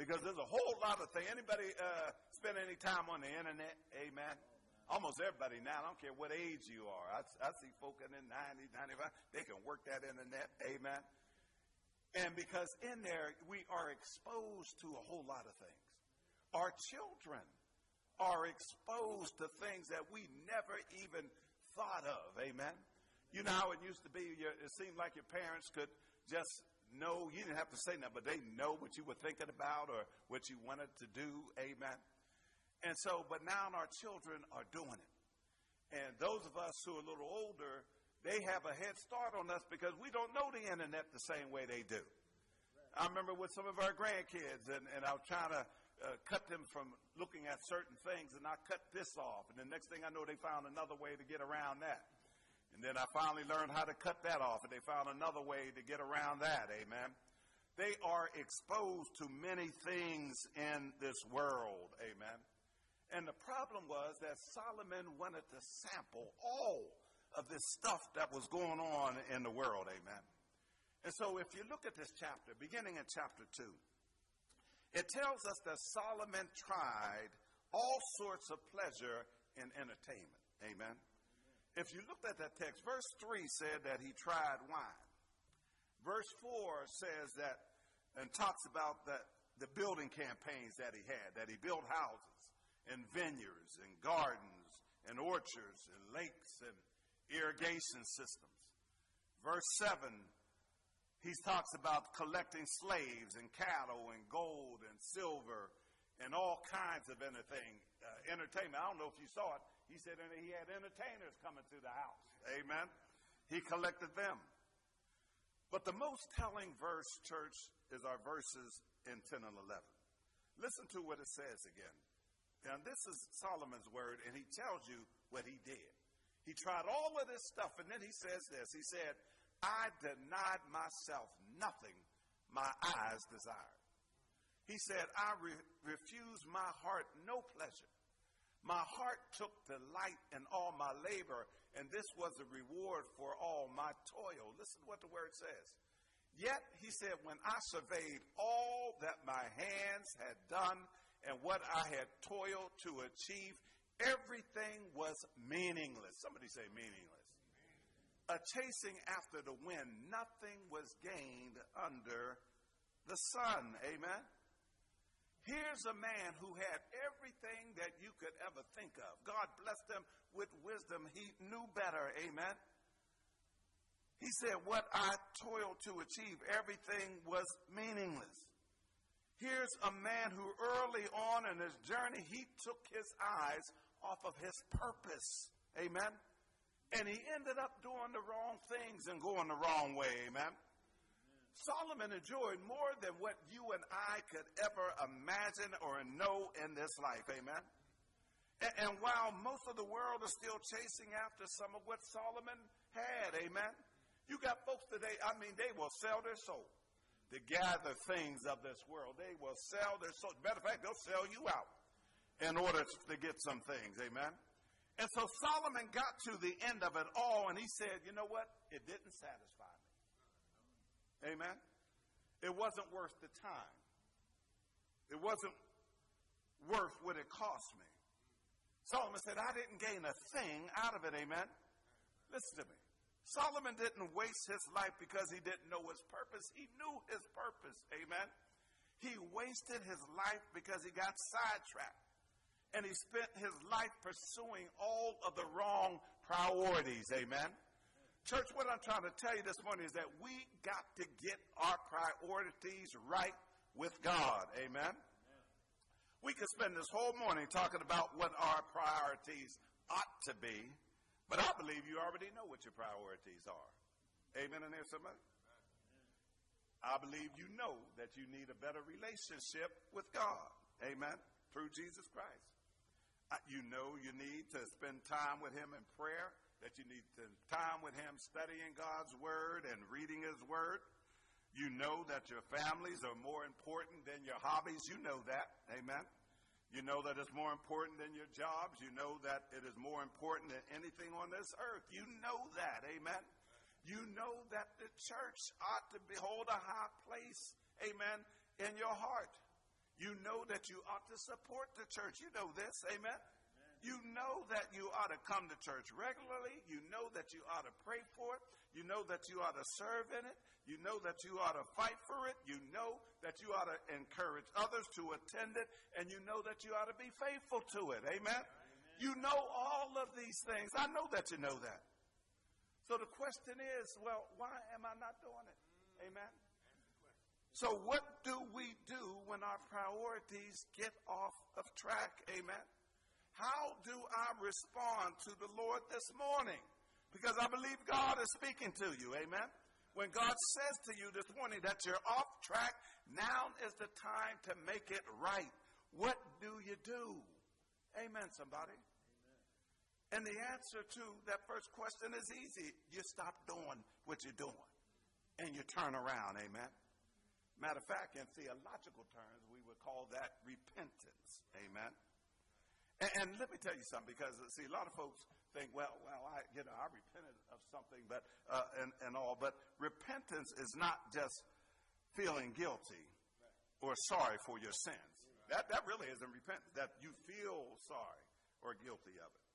Because there's a whole lot of things. Anybody uh, spend any time on the internet? Amen. Almost everybody now, I don't care what age you are. I, I see folk in the 90s, 95, they can work that internet. Amen. And because in there, we are exposed to a whole lot of things. Our children are exposed to things that we never even thought of. Amen. You know how it used to be? It seemed like your parents could just know. You didn't have to say nothing, but they know what you were thinking about or what you wanted to do. Amen. And so, but now our children are doing it. And those of us who are a little older, they have a head start on us because we don't know the internet the same way they do. I remember with some of our grandkids, and, and I was trying to uh, cut them from looking at certain things, and I cut this off. And the next thing I know, they found another way to get around that. And then I finally learned how to cut that off, and they found another way to get around that. Amen. They are exposed to many things in this world. Amen. And the problem was that Solomon wanted to sample all of this stuff that was going on in the world. Amen. And so if you look at this chapter, beginning in chapter 2, it tells us that Solomon tried all sorts of pleasure and entertainment. Amen. If you looked at that text, verse 3 said that he tried wine. Verse 4 says that, and talks about that the building campaigns that he had, that he built houses and vineyards and gardens and orchards and lakes and irrigation systems. Verse 7, he talks about collecting slaves and cattle and gold and silver and all kinds of anything, uh, entertainment. I don't know if you saw it. He said and he had entertainers coming through the house. Amen. He collected them. But the most telling verse, church, is our verses in 10 and 11. Listen to what it says again. Now, this is Solomon's word, and he tells you what he did. He tried all of this stuff, and then he says this. He said, I denied myself nothing my eyes desired. He said, I re- refused my heart no pleasure. My heart took delight in all my labor, and this was a reward for all my toil. Listen to what the word says. Yet, he said, when I surveyed all that my hands had done, and what I had toiled to achieve, everything was meaningless. Somebody say meaningless. A chasing after the wind, nothing was gained under the sun. Amen. Here's a man who had everything that you could ever think of. God blessed him with wisdom. He knew better. Amen. He said, What I toiled to achieve, everything was meaningless. Here's a man who early on in his journey, he took his eyes off of his purpose. Amen. And he ended up doing the wrong things and going the wrong way. Amen. Solomon enjoyed more than what you and I could ever imagine or know in this life. Amen. And, and while most of the world is still chasing after some of what Solomon had, amen. You got folks today, I mean, they will sell their soul to gather things of this world. They will sell their soul. Matter of fact, they'll sell you out in order to get some things. Amen. And so Solomon got to the end of it all and he said, you know what? It didn't satisfy. Amen. It wasn't worth the time. It wasn't worth what it cost me. Solomon said, I didn't gain a thing out of it. Amen. Listen to me. Solomon didn't waste his life because he didn't know his purpose. He knew his purpose. Amen. He wasted his life because he got sidetracked. And he spent his life pursuing all of the wrong priorities. Amen. Church, what I'm trying to tell you this morning is that we got to get our priorities right with God. Amen. We could spend this whole morning talking about what our priorities ought to be, but I believe you already know what your priorities are. Amen. And there's somebody. I believe you know that you need a better relationship with God. Amen. Through Jesus Christ. You know you need to spend time with Him in prayer, that you need time with Him studying God's Word and reading His Word. You know that your families are more important than your hobbies. You know that. Amen. You know that it's more important than your jobs. You know that it is more important than anything on this earth. You know that. Amen. You know that the church ought to hold a high place. Amen. In your heart. You know that you ought to support the church. You know this. Amen. You know that you ought to come to church regularly. You know that you ought to pray for it. You know that you ought to serve in it. You know that you ought to fight for it. You know that you ought to encourage others to attend it. And you know that you ought to be faithful to it. Amen? Amen. You know all of these things. I know that you know that. So the question is, well, why am I not doing it? Amen? So what do we do when our priorities get off of track? Amen? How do I respond to the Lord this morning? Because I believe God is speaking to you. Amen. When God says to you this morning that you're off track, now is the time to make it right. What do you do? Amen, somebody. Amen. And the answer to that first question is easy. You stop doing what you're doing and you turn around. Amen. Matter of fact, in theological terms, we would call that repentance. Amen. And, and, let me tell you something, because see, a lot of folks think, well, well, I, you know, I repented of something, but uh, and and all, but repentance is not just feeling guilty or sorry for your sins. That that really isn't repentance. That you feel sorry or guilty of it,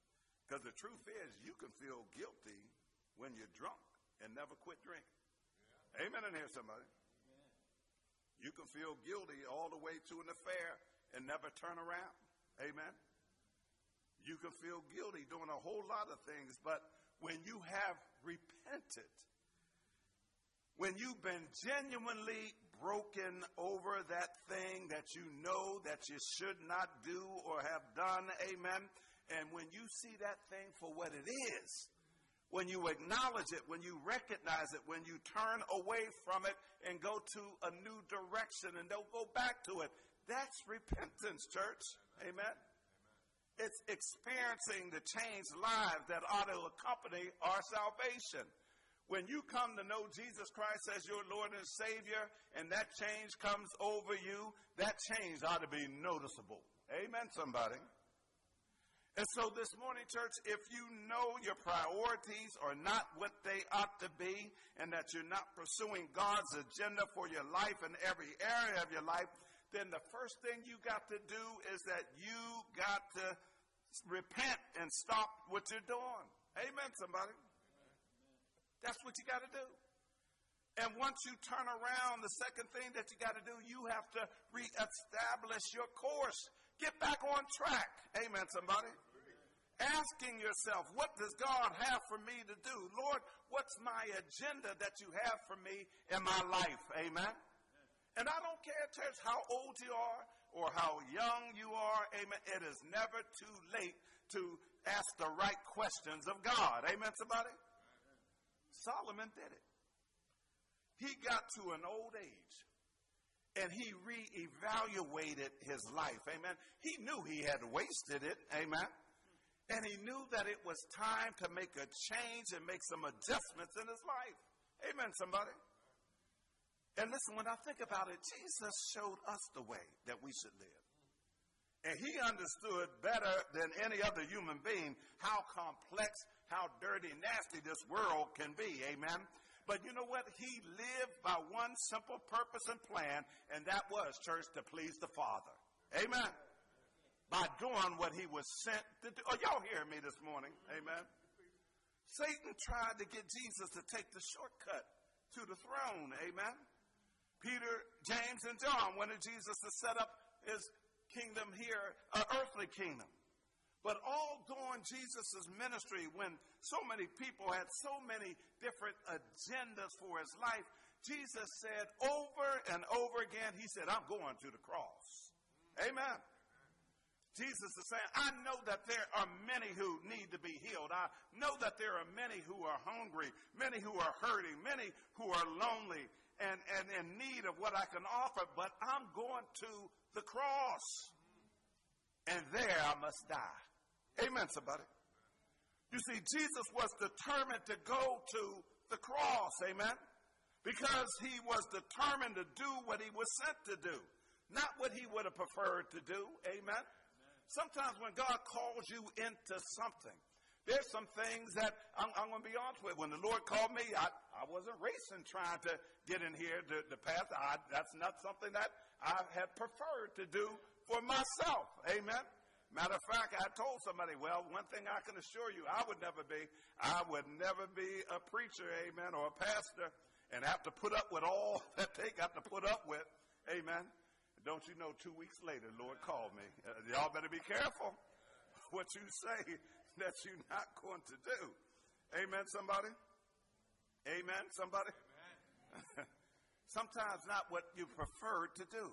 because the truth is, you can feel guilty when you're drunk and never quit drinking. Yeah. Amen. And here, somebody. Amen. You can feel guilty all the way to an affair and never turn around. Amen. You can feel guilty doing a whole lot of things, but when you have repented, when you've been genuinely broken over that thing that you know that you should not do or have done, amen, and when you see that thing for what it is, when you acknowledge it, when you recognize it, when you turn away from it and go to a new direction and don't go back to it, that's repentance, church. Amen. It's experiencing the changed lives that ought to accompany our salvation. When you come to know Jesus Christ as your Lord and Savior, and that change comes over you, that change ought to be noticeable. Amen, somebody. And so this morning, church, if you know your priorities are not what they ought to be, and that you're not pursuing God's agenda for your life in every area of your life, then the first thing you got to do is that you got to repent and stop what you're doing. Amen, somebody. That's what you got to do. And once you turn around, the second thing that you got to do, you have to reestablish your course. Get back on track. Amen, somebody. Asking yourself, what does God have for me to do? Lord, what's my agenda that you have for me in my life? Amen. And I don't care, church, how old you are or how young you are. Amen. It is never too late to ask the right questions of God. Amen, somebody? Solomon did it. He got to an old age and he reevaluated his life. Amen. He knew he had wasted it. Amen. And he knew that it was time to make a change and make some adjustments in his life. Amen, somebody. And listen, when I think about it, Jesus showed us the way that we should live. And he understood better than any other human being how complex, how dirty, nasty this world can be. Amen. But you know what? He lived by one simple purpose and plan, and that was, church, to please the Father. Amen. By doing what he was sent to do. Oh, y'all hear me this morning? Amen. Satan tried to get Jesus to take the shortcut to the throne. Amen. Peter, James, and John wanted Jesus to set up his kingdom here, an earthly kingdom. But all during Jesus' ministry, when so many people had so many different agendas for his life, Jesus said over and over again, He said, I'm going to the cross. Amen. Jesus is saying, I know that there are many who need to be healed. I know that there are many who are hungry, many who are hurting, many who are lonely and, and in need of what I can offer, but I'm going to the cross. And there I must die. Amen, somebody. You see, Jesus was determined to go to the cross. Amen. Because he was determined to do what he was sent to do, not what he would have preferred to do. Amen. Sometimes when God calls you into something, there's some things that I'm, I'm going to be honest with. When the Lord called me, I, I wasn't racing trying to get in here to the path. I, that's not something that I had preferred to do for myself. Amen. Matter of fact, I told somebody, well, one thing I can assure you, I would never be, I would never be a preacher, amen, or a pastor, and have to put up with all [LAUGHS] that they got to put up with, amen. Don't you know, two weeks later, Lord called me. Uh, y'all better be careful [LAUGHS] what you say [LAUGHS] that you're not going to do. Amen, somebody? Amen, somebody? Amen. [LAUGHS] Sometimes not what you prefer to do.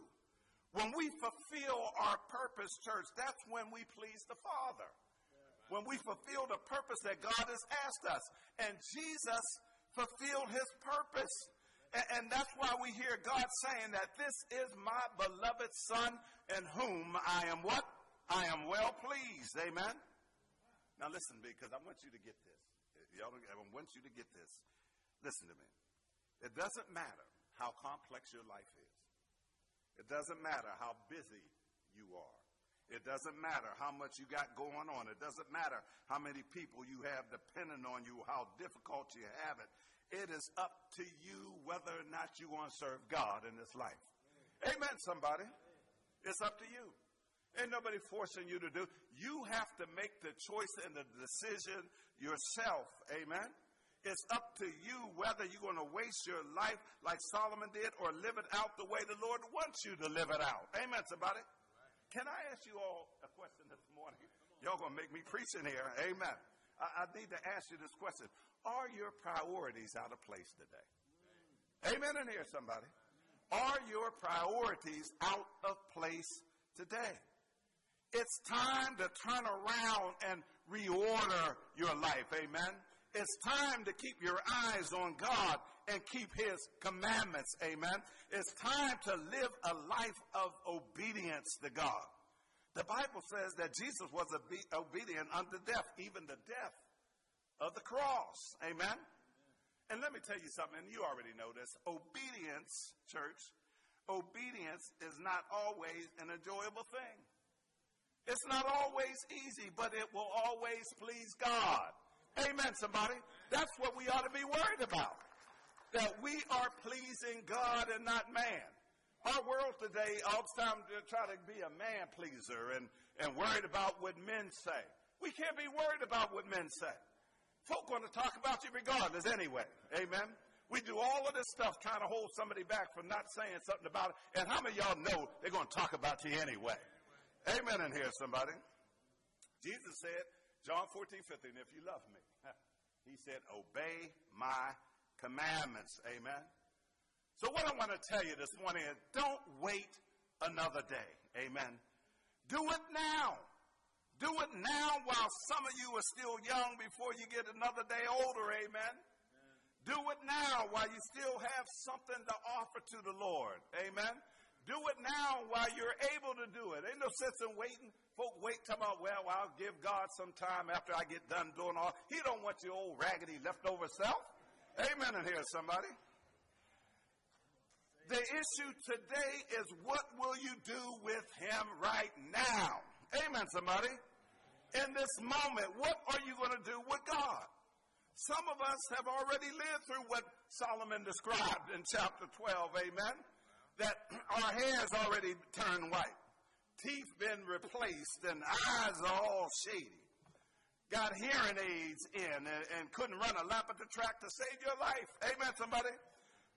When we fulfill our purpose, church, that's when we please the Father. When we fulfill the purpose that God has asked us. And Jesus fulfilled his purpose. And, and that's why we hear God saying that this is my beloved Son in whom I am what? I am well pleased. Amen. Now listen, because I want you to get this. Y'all, I want you to get this. Listen to me. It doesn't matter how complex your life is. It doesn't matter how busy you are. It doesn't matter how much you got going on. It doesn't matter how many people you have depending on you, how difficult you have it. It is up to you whether or not you want to serve God in this life. Amen, somebody. It's up to you. Ain't nobody forcing you to do. You have to make the choice and the decision yourself. Amen. It's up to you whether you're going to waste your life like Solomon did or live it out the way the Lord wants you to live it out. Amen, somebody? Can I ask you all a question this morning? Y'all going to make me preach in here. Amen. I, I need to ask you this question. Are your priorities out of place today? Amen in here, somebody. Are your priorities out of place today? It's time to turn around and reorder your life. Amen. It's time to keep your eyes on God and keep His commandments. Amen. It's time to live a life of obedience to God. The Bible says that Jesus was obedient unto death, even the death of the cross. Amen. And let me tell you something, and you already know this. Obedience, church, obedience is not always an enjoyable thing. It's not always easy, but it will always please God. Amen, somebody. That's what we ought to be worried about. That we are pleasing God and not man. Our world today all the time to try to be a man pleaser and, and worried about what men say. We can't be worried about what men say. Folk want to talk about you regardless anyway. Amen. We do all of this stuff trying to hold somebody back from not saying something about it. And how many of y'all know they're going to talk about you anyway? Amen in here, somebody. Jesus said, John 14, 15, if you love me, [LAUGHS] he said, obey my commandments. Amen. So what I want to tell you this morning is don't wait another day. Amen. Do it now. Do it now while some of you are still young before you get another day older. Amen. Do it now while you still have something to offer to the Lord. Amen. Do it now while you're able to do it. Ain't no sense in waiting. Folk wait talking about, well, I'll give God some time after I get done doing all. He don't want your old raggedy leftover self. Amen in here, somebody. The issue today is what will you do with him right now? Amen, somebody. In this moment, what are you going to do with God? Some of us have already lived through what Solomon described in chapter 12, amen? That our hair's already turned white, teeth been replaced, and eyes are all shady. Got hearing aids in and, and couldn't run a lap at the track to save your life. Amen, somebody?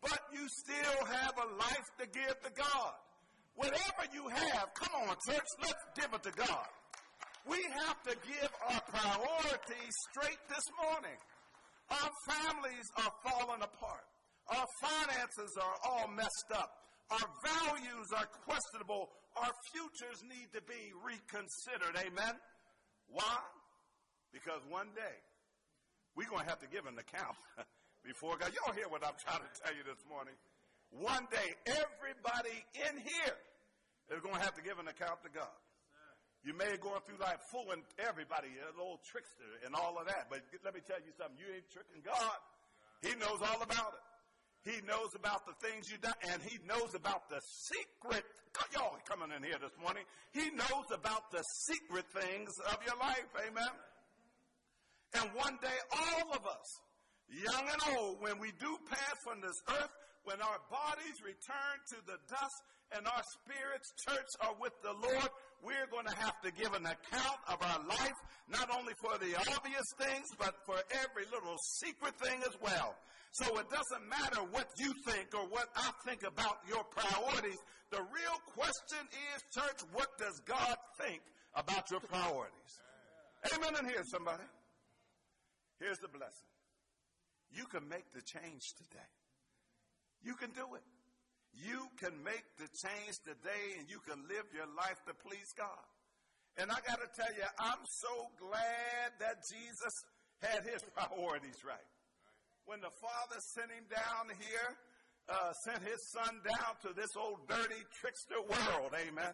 But you still have a life to give to God. Whatever you have, come on, church, let's give it to God. We have to give our priorities straight this morning. Our families are falling apart. Our finances are all messed up. Our values are questionable. Our futures need to be reconsidered. Amen? Why? Because one day we're going to have to give an account [LAUGHS] before God. Y'all hear what I'm trying to tell you this morning? One day, everybody in here is going to have to give an account to God. You may have gone through life fooling everybody, a little trickster and all of that, but let me tell you something. You ain't tricking God. He knows all about it. He knows about the things you done, and he knows about the secret. Y'all coming in here this morning. He knows about the secret things of your life. Amen. And one day, all of us, young and old, when we do pass from this earth, when our bodies return to the dust and our spirits, church, are with the Lord, we're going to have to give an account of our life, not only for the obvious things, but for every little secret thing as well. So it doesn't matter what you think or what I think about your priorities. The real question is, church, what does God think about your priorities? Amen in here, somebody. Here's the blessing. You can make the change today. You can do it. You can make the change today and you can live your life to please God. And I got to tell you, I'm so glad that Jesus had his [LAUGHS] priorities right. When the Father sent him down here, uh, sent his son down to this old dirty trickster world, amen.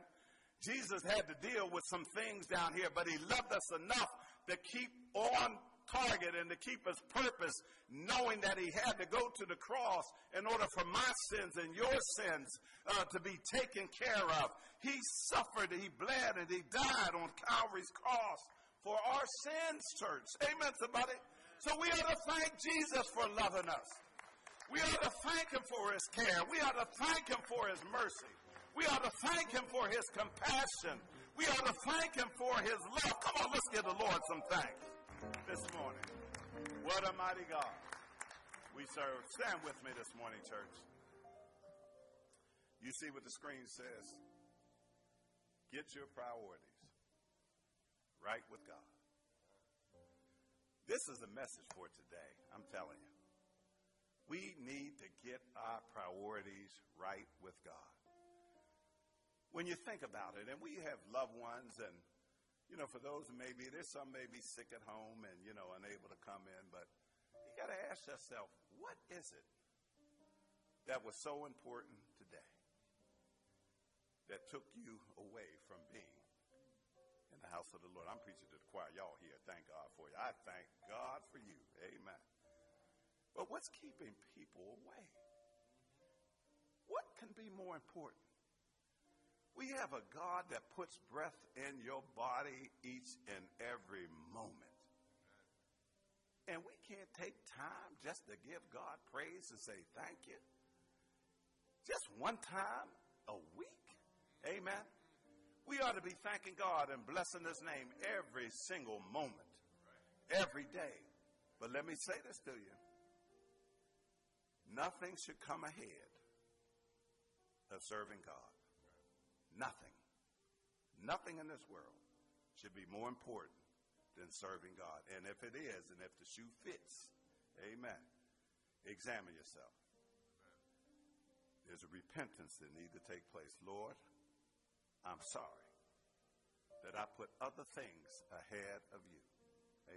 Jesus had to deal with some things down here, but he loved us enough to keep on target and to keep his purpose, knowing that he had to go to the cross in order for my sins and your sins uh, to be taken care of. He suffered, he bled, and he died on Calvary's cross for our sins, church. Amen, somebody. So we ought to thank Jesus for loving us. We ought to thank him for his care. We ought to thank him for his mercy. We ought to thank him for his compassion. We ought to thank him for his love. Come on, let's give the Lord some thanks this morning. What a mighty God we serve. Stand with me this morning, church. You see what the screen says. Get your priorities right with God. This is a message for today, I'm telling you. We need to get our priorities right with God. When you think about it, and we have loved ones and you know, for those who maybe, there's some may be sick at home and, you know, unable to come in, but you got to ask yourself, what is it that was so important today that took you away from being the house of the Lord? I'm preaching to the choir. Y'all here. Thank God for you. I thank God for you. Amen. But what's keeping people away? What can be more important? We have a God that puts breath in your body each and every moment. And we can't take time just to give God praise and say thank you. Just one time a week. Amen. We ought to be thanking God and blessing His name every single moment, every day. But let me say this to you nothing should come ahead of serving God. Nothing, nothing in this world should be more important than serving God. And if it is, and if the shoe fits, amen, examine yourself. There's a repentance that needs to take place. Lord, I'm sorry that I put other things ahead of you.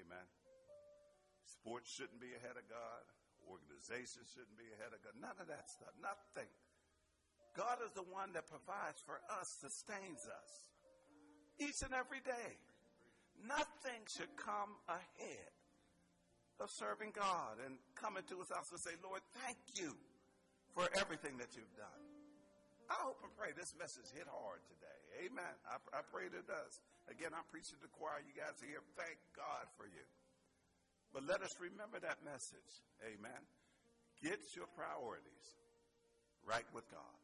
Amen. Sports shouldn't be ahead of God. Organizations shouldn't be ahead of God. None of that stuff. Nothing. God is the one that provides for us, sustains us each and every day. Nothing should come ahead of serving God and coming to his house and say, Lord, thank you for everything that you've done. I hope and pray this message hit hard today. Amen. I, I pray it does. Again, I'm preaching to the choir. You guys are here. Thank God for you. But let us remember that message. Amen. Get your priorities right with God.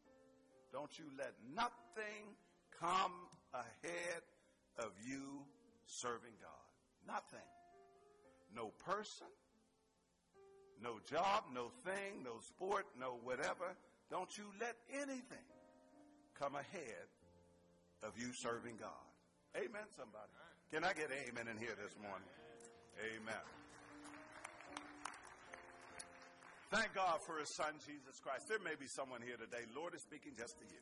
Don't you let nothing come ahead of you serving God. Nothing. No person, no job, no thing, no sport, no whatever. Don't you let anything come ahead of you serving God. Amen, somebody. Can I get amen in here this morning? Amen. Thank God for his son, Jesus Christ. There may be someone here today. Lord is speaking just to you.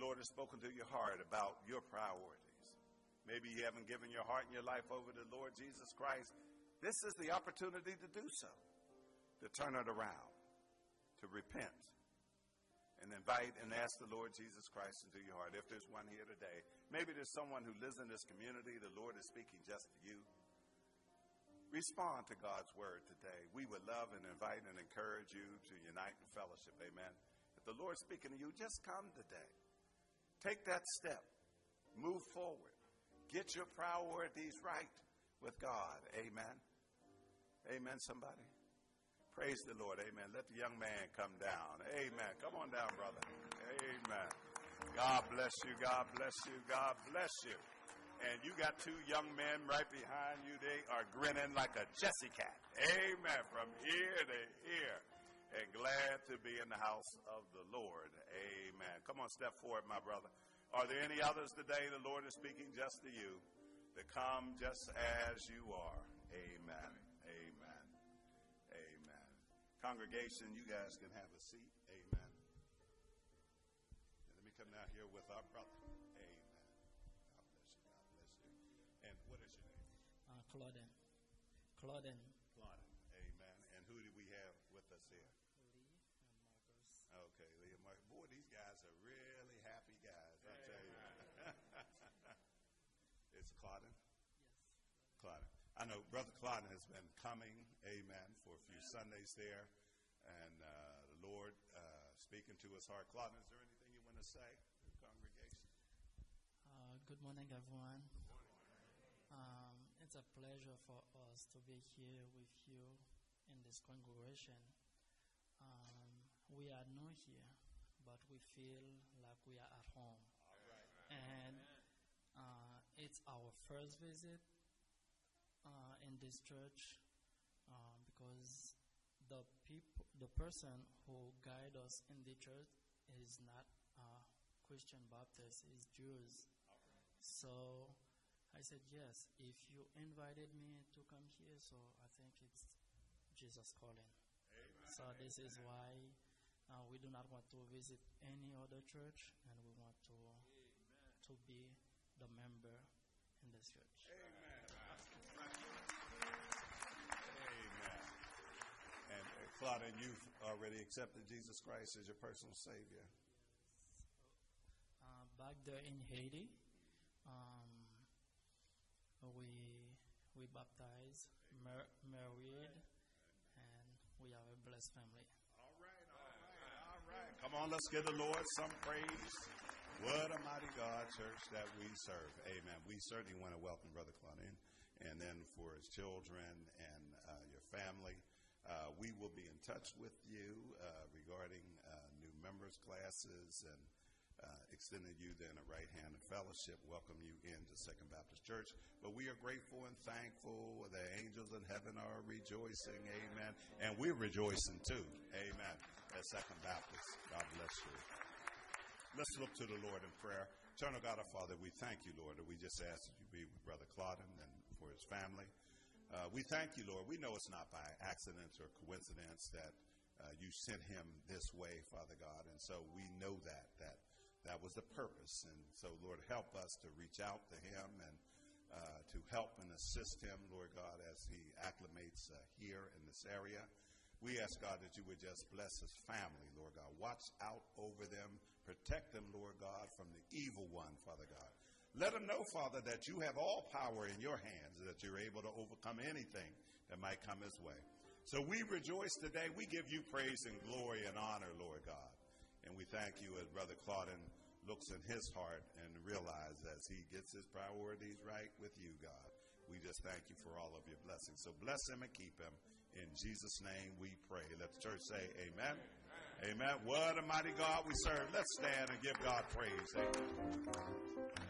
Lord has spoken to your heart about your priorities. Maybe you haven't given your heart and your life over to Lord Jesus Christ. This is the opportunity to do so, to turn it around, to repent, and invite and ask the Lord Jesus Christ into your heart. If there's one here today, maybe there's someone who lives in this community, the Lord is speaking just to you. Respond to God's word today. We would love and invite and encourage you to unite in fellowship. Amen. If the Lord's speaking to you, just come today. Take that step. Move forward. Get your priorities right with God. Amen. Amen, somebody. Praise the Lord. Amen. Let the young man come down. Amen. Come on down, brother. Amen. God bless you. God bless you. God bless you and you got two young men right behind you. They are grinning like a Cheshire cat. Amen. From ear to ear. And glad to be in the house of the Lord. Amen. Come on, step forward, my brother. Are there any others today? The Lord is speaking just to you to come just as you are. Amen. Amen. Congregation, you guys can have a seat. Amen. let me come down here with our brother. Claudine. Claudine. Claudine. Amen. And who do we have with us here? Lee and Marcus. Okay, Lee and Marcus. Boy, these guys are really happy guys, I tell you. it's Claudine? Yes. Claudine. I know Brother Claudine has been coming, amen, for a few Sundays there. And uh, the Lord uh, speaking to his heart. Claudine, is there anything you want to say to the congregation? Uh, good morning, everyone. Um, it's a pleasure for us to be here with you in this congregation. Um, we are new here, but we feel like we are at home. And uh, it's our first visit uh, in this church uh, because the people, the person who guide us in the church is not Christian Baptist, is Jews. So I said, Yes, if you invited me to come here, so I think it's Jesus calling. Amen. So this is why uh, we do not want to visit any other church, and we want to Amen. to be the member in this church. Amen. And uh, Claudia, you've already accepted Jesus Christ as your personal Savior. Uh, back there in Haiti, um, we we baptize, mar- married, and we have a blessed family. All right, all right, all right. Come on, let's give the Lord some praise. What a mighty God church that we serve. Amen. We certainly want to welcome Brother Claudine and then for his children and uh, your family. Uh, we will be in touch with you uh, regarding uh, new members classes and uh, extending you then a right hand of fellowship, welcome you into Second Baptist Church. But we are grateful and thankful. The angels in heaven are rejoicing. Amen. And we're rejoicing too. Amen. At Second Baptist. God bless you. Let's look to the Lord in prayer. Eternal God, our Father, we thank you, Lord, that we just ask that you be with Brother Claudine and for his family. Uh, we thank you, Lord. We know it's not by accident or coincidence that uh, you sent him this way, Father God. And so we know that, that that was the purpose. And so, Lord, help us to reach out to him and uh, to help and assist him, Lord God, as he acclimates uh, here in this area. We ask, God, that you would just bless his family, Lord God. Watch out over them. Protect them, Lord God, from the evil one, Father God. Let them know, Father, that you have all power in your hands, that you're able to overcome anything that might come his way. So we rejoice today. We give you praise and glory and honor, Lord God. And we thank you as Brother Claudine looks in his heart and realizes as he gets his priorities right with you, God. We just thank you for all of your blessings. So bless him and keep him. In Jesus' name we pray. Let the church say amen. Amen. What a mighty God we serve. Let's stand and give God praise. Amen.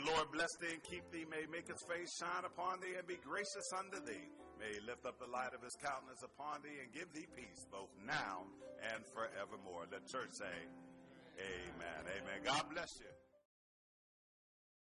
the Lord bless thee and keep thee. May make his face shine upon thee and be gracious unto thee. May he lift up the light of his countenance upon thee and give thee peace both now and forevermore. Let church say, Amen. Amen. God bless you.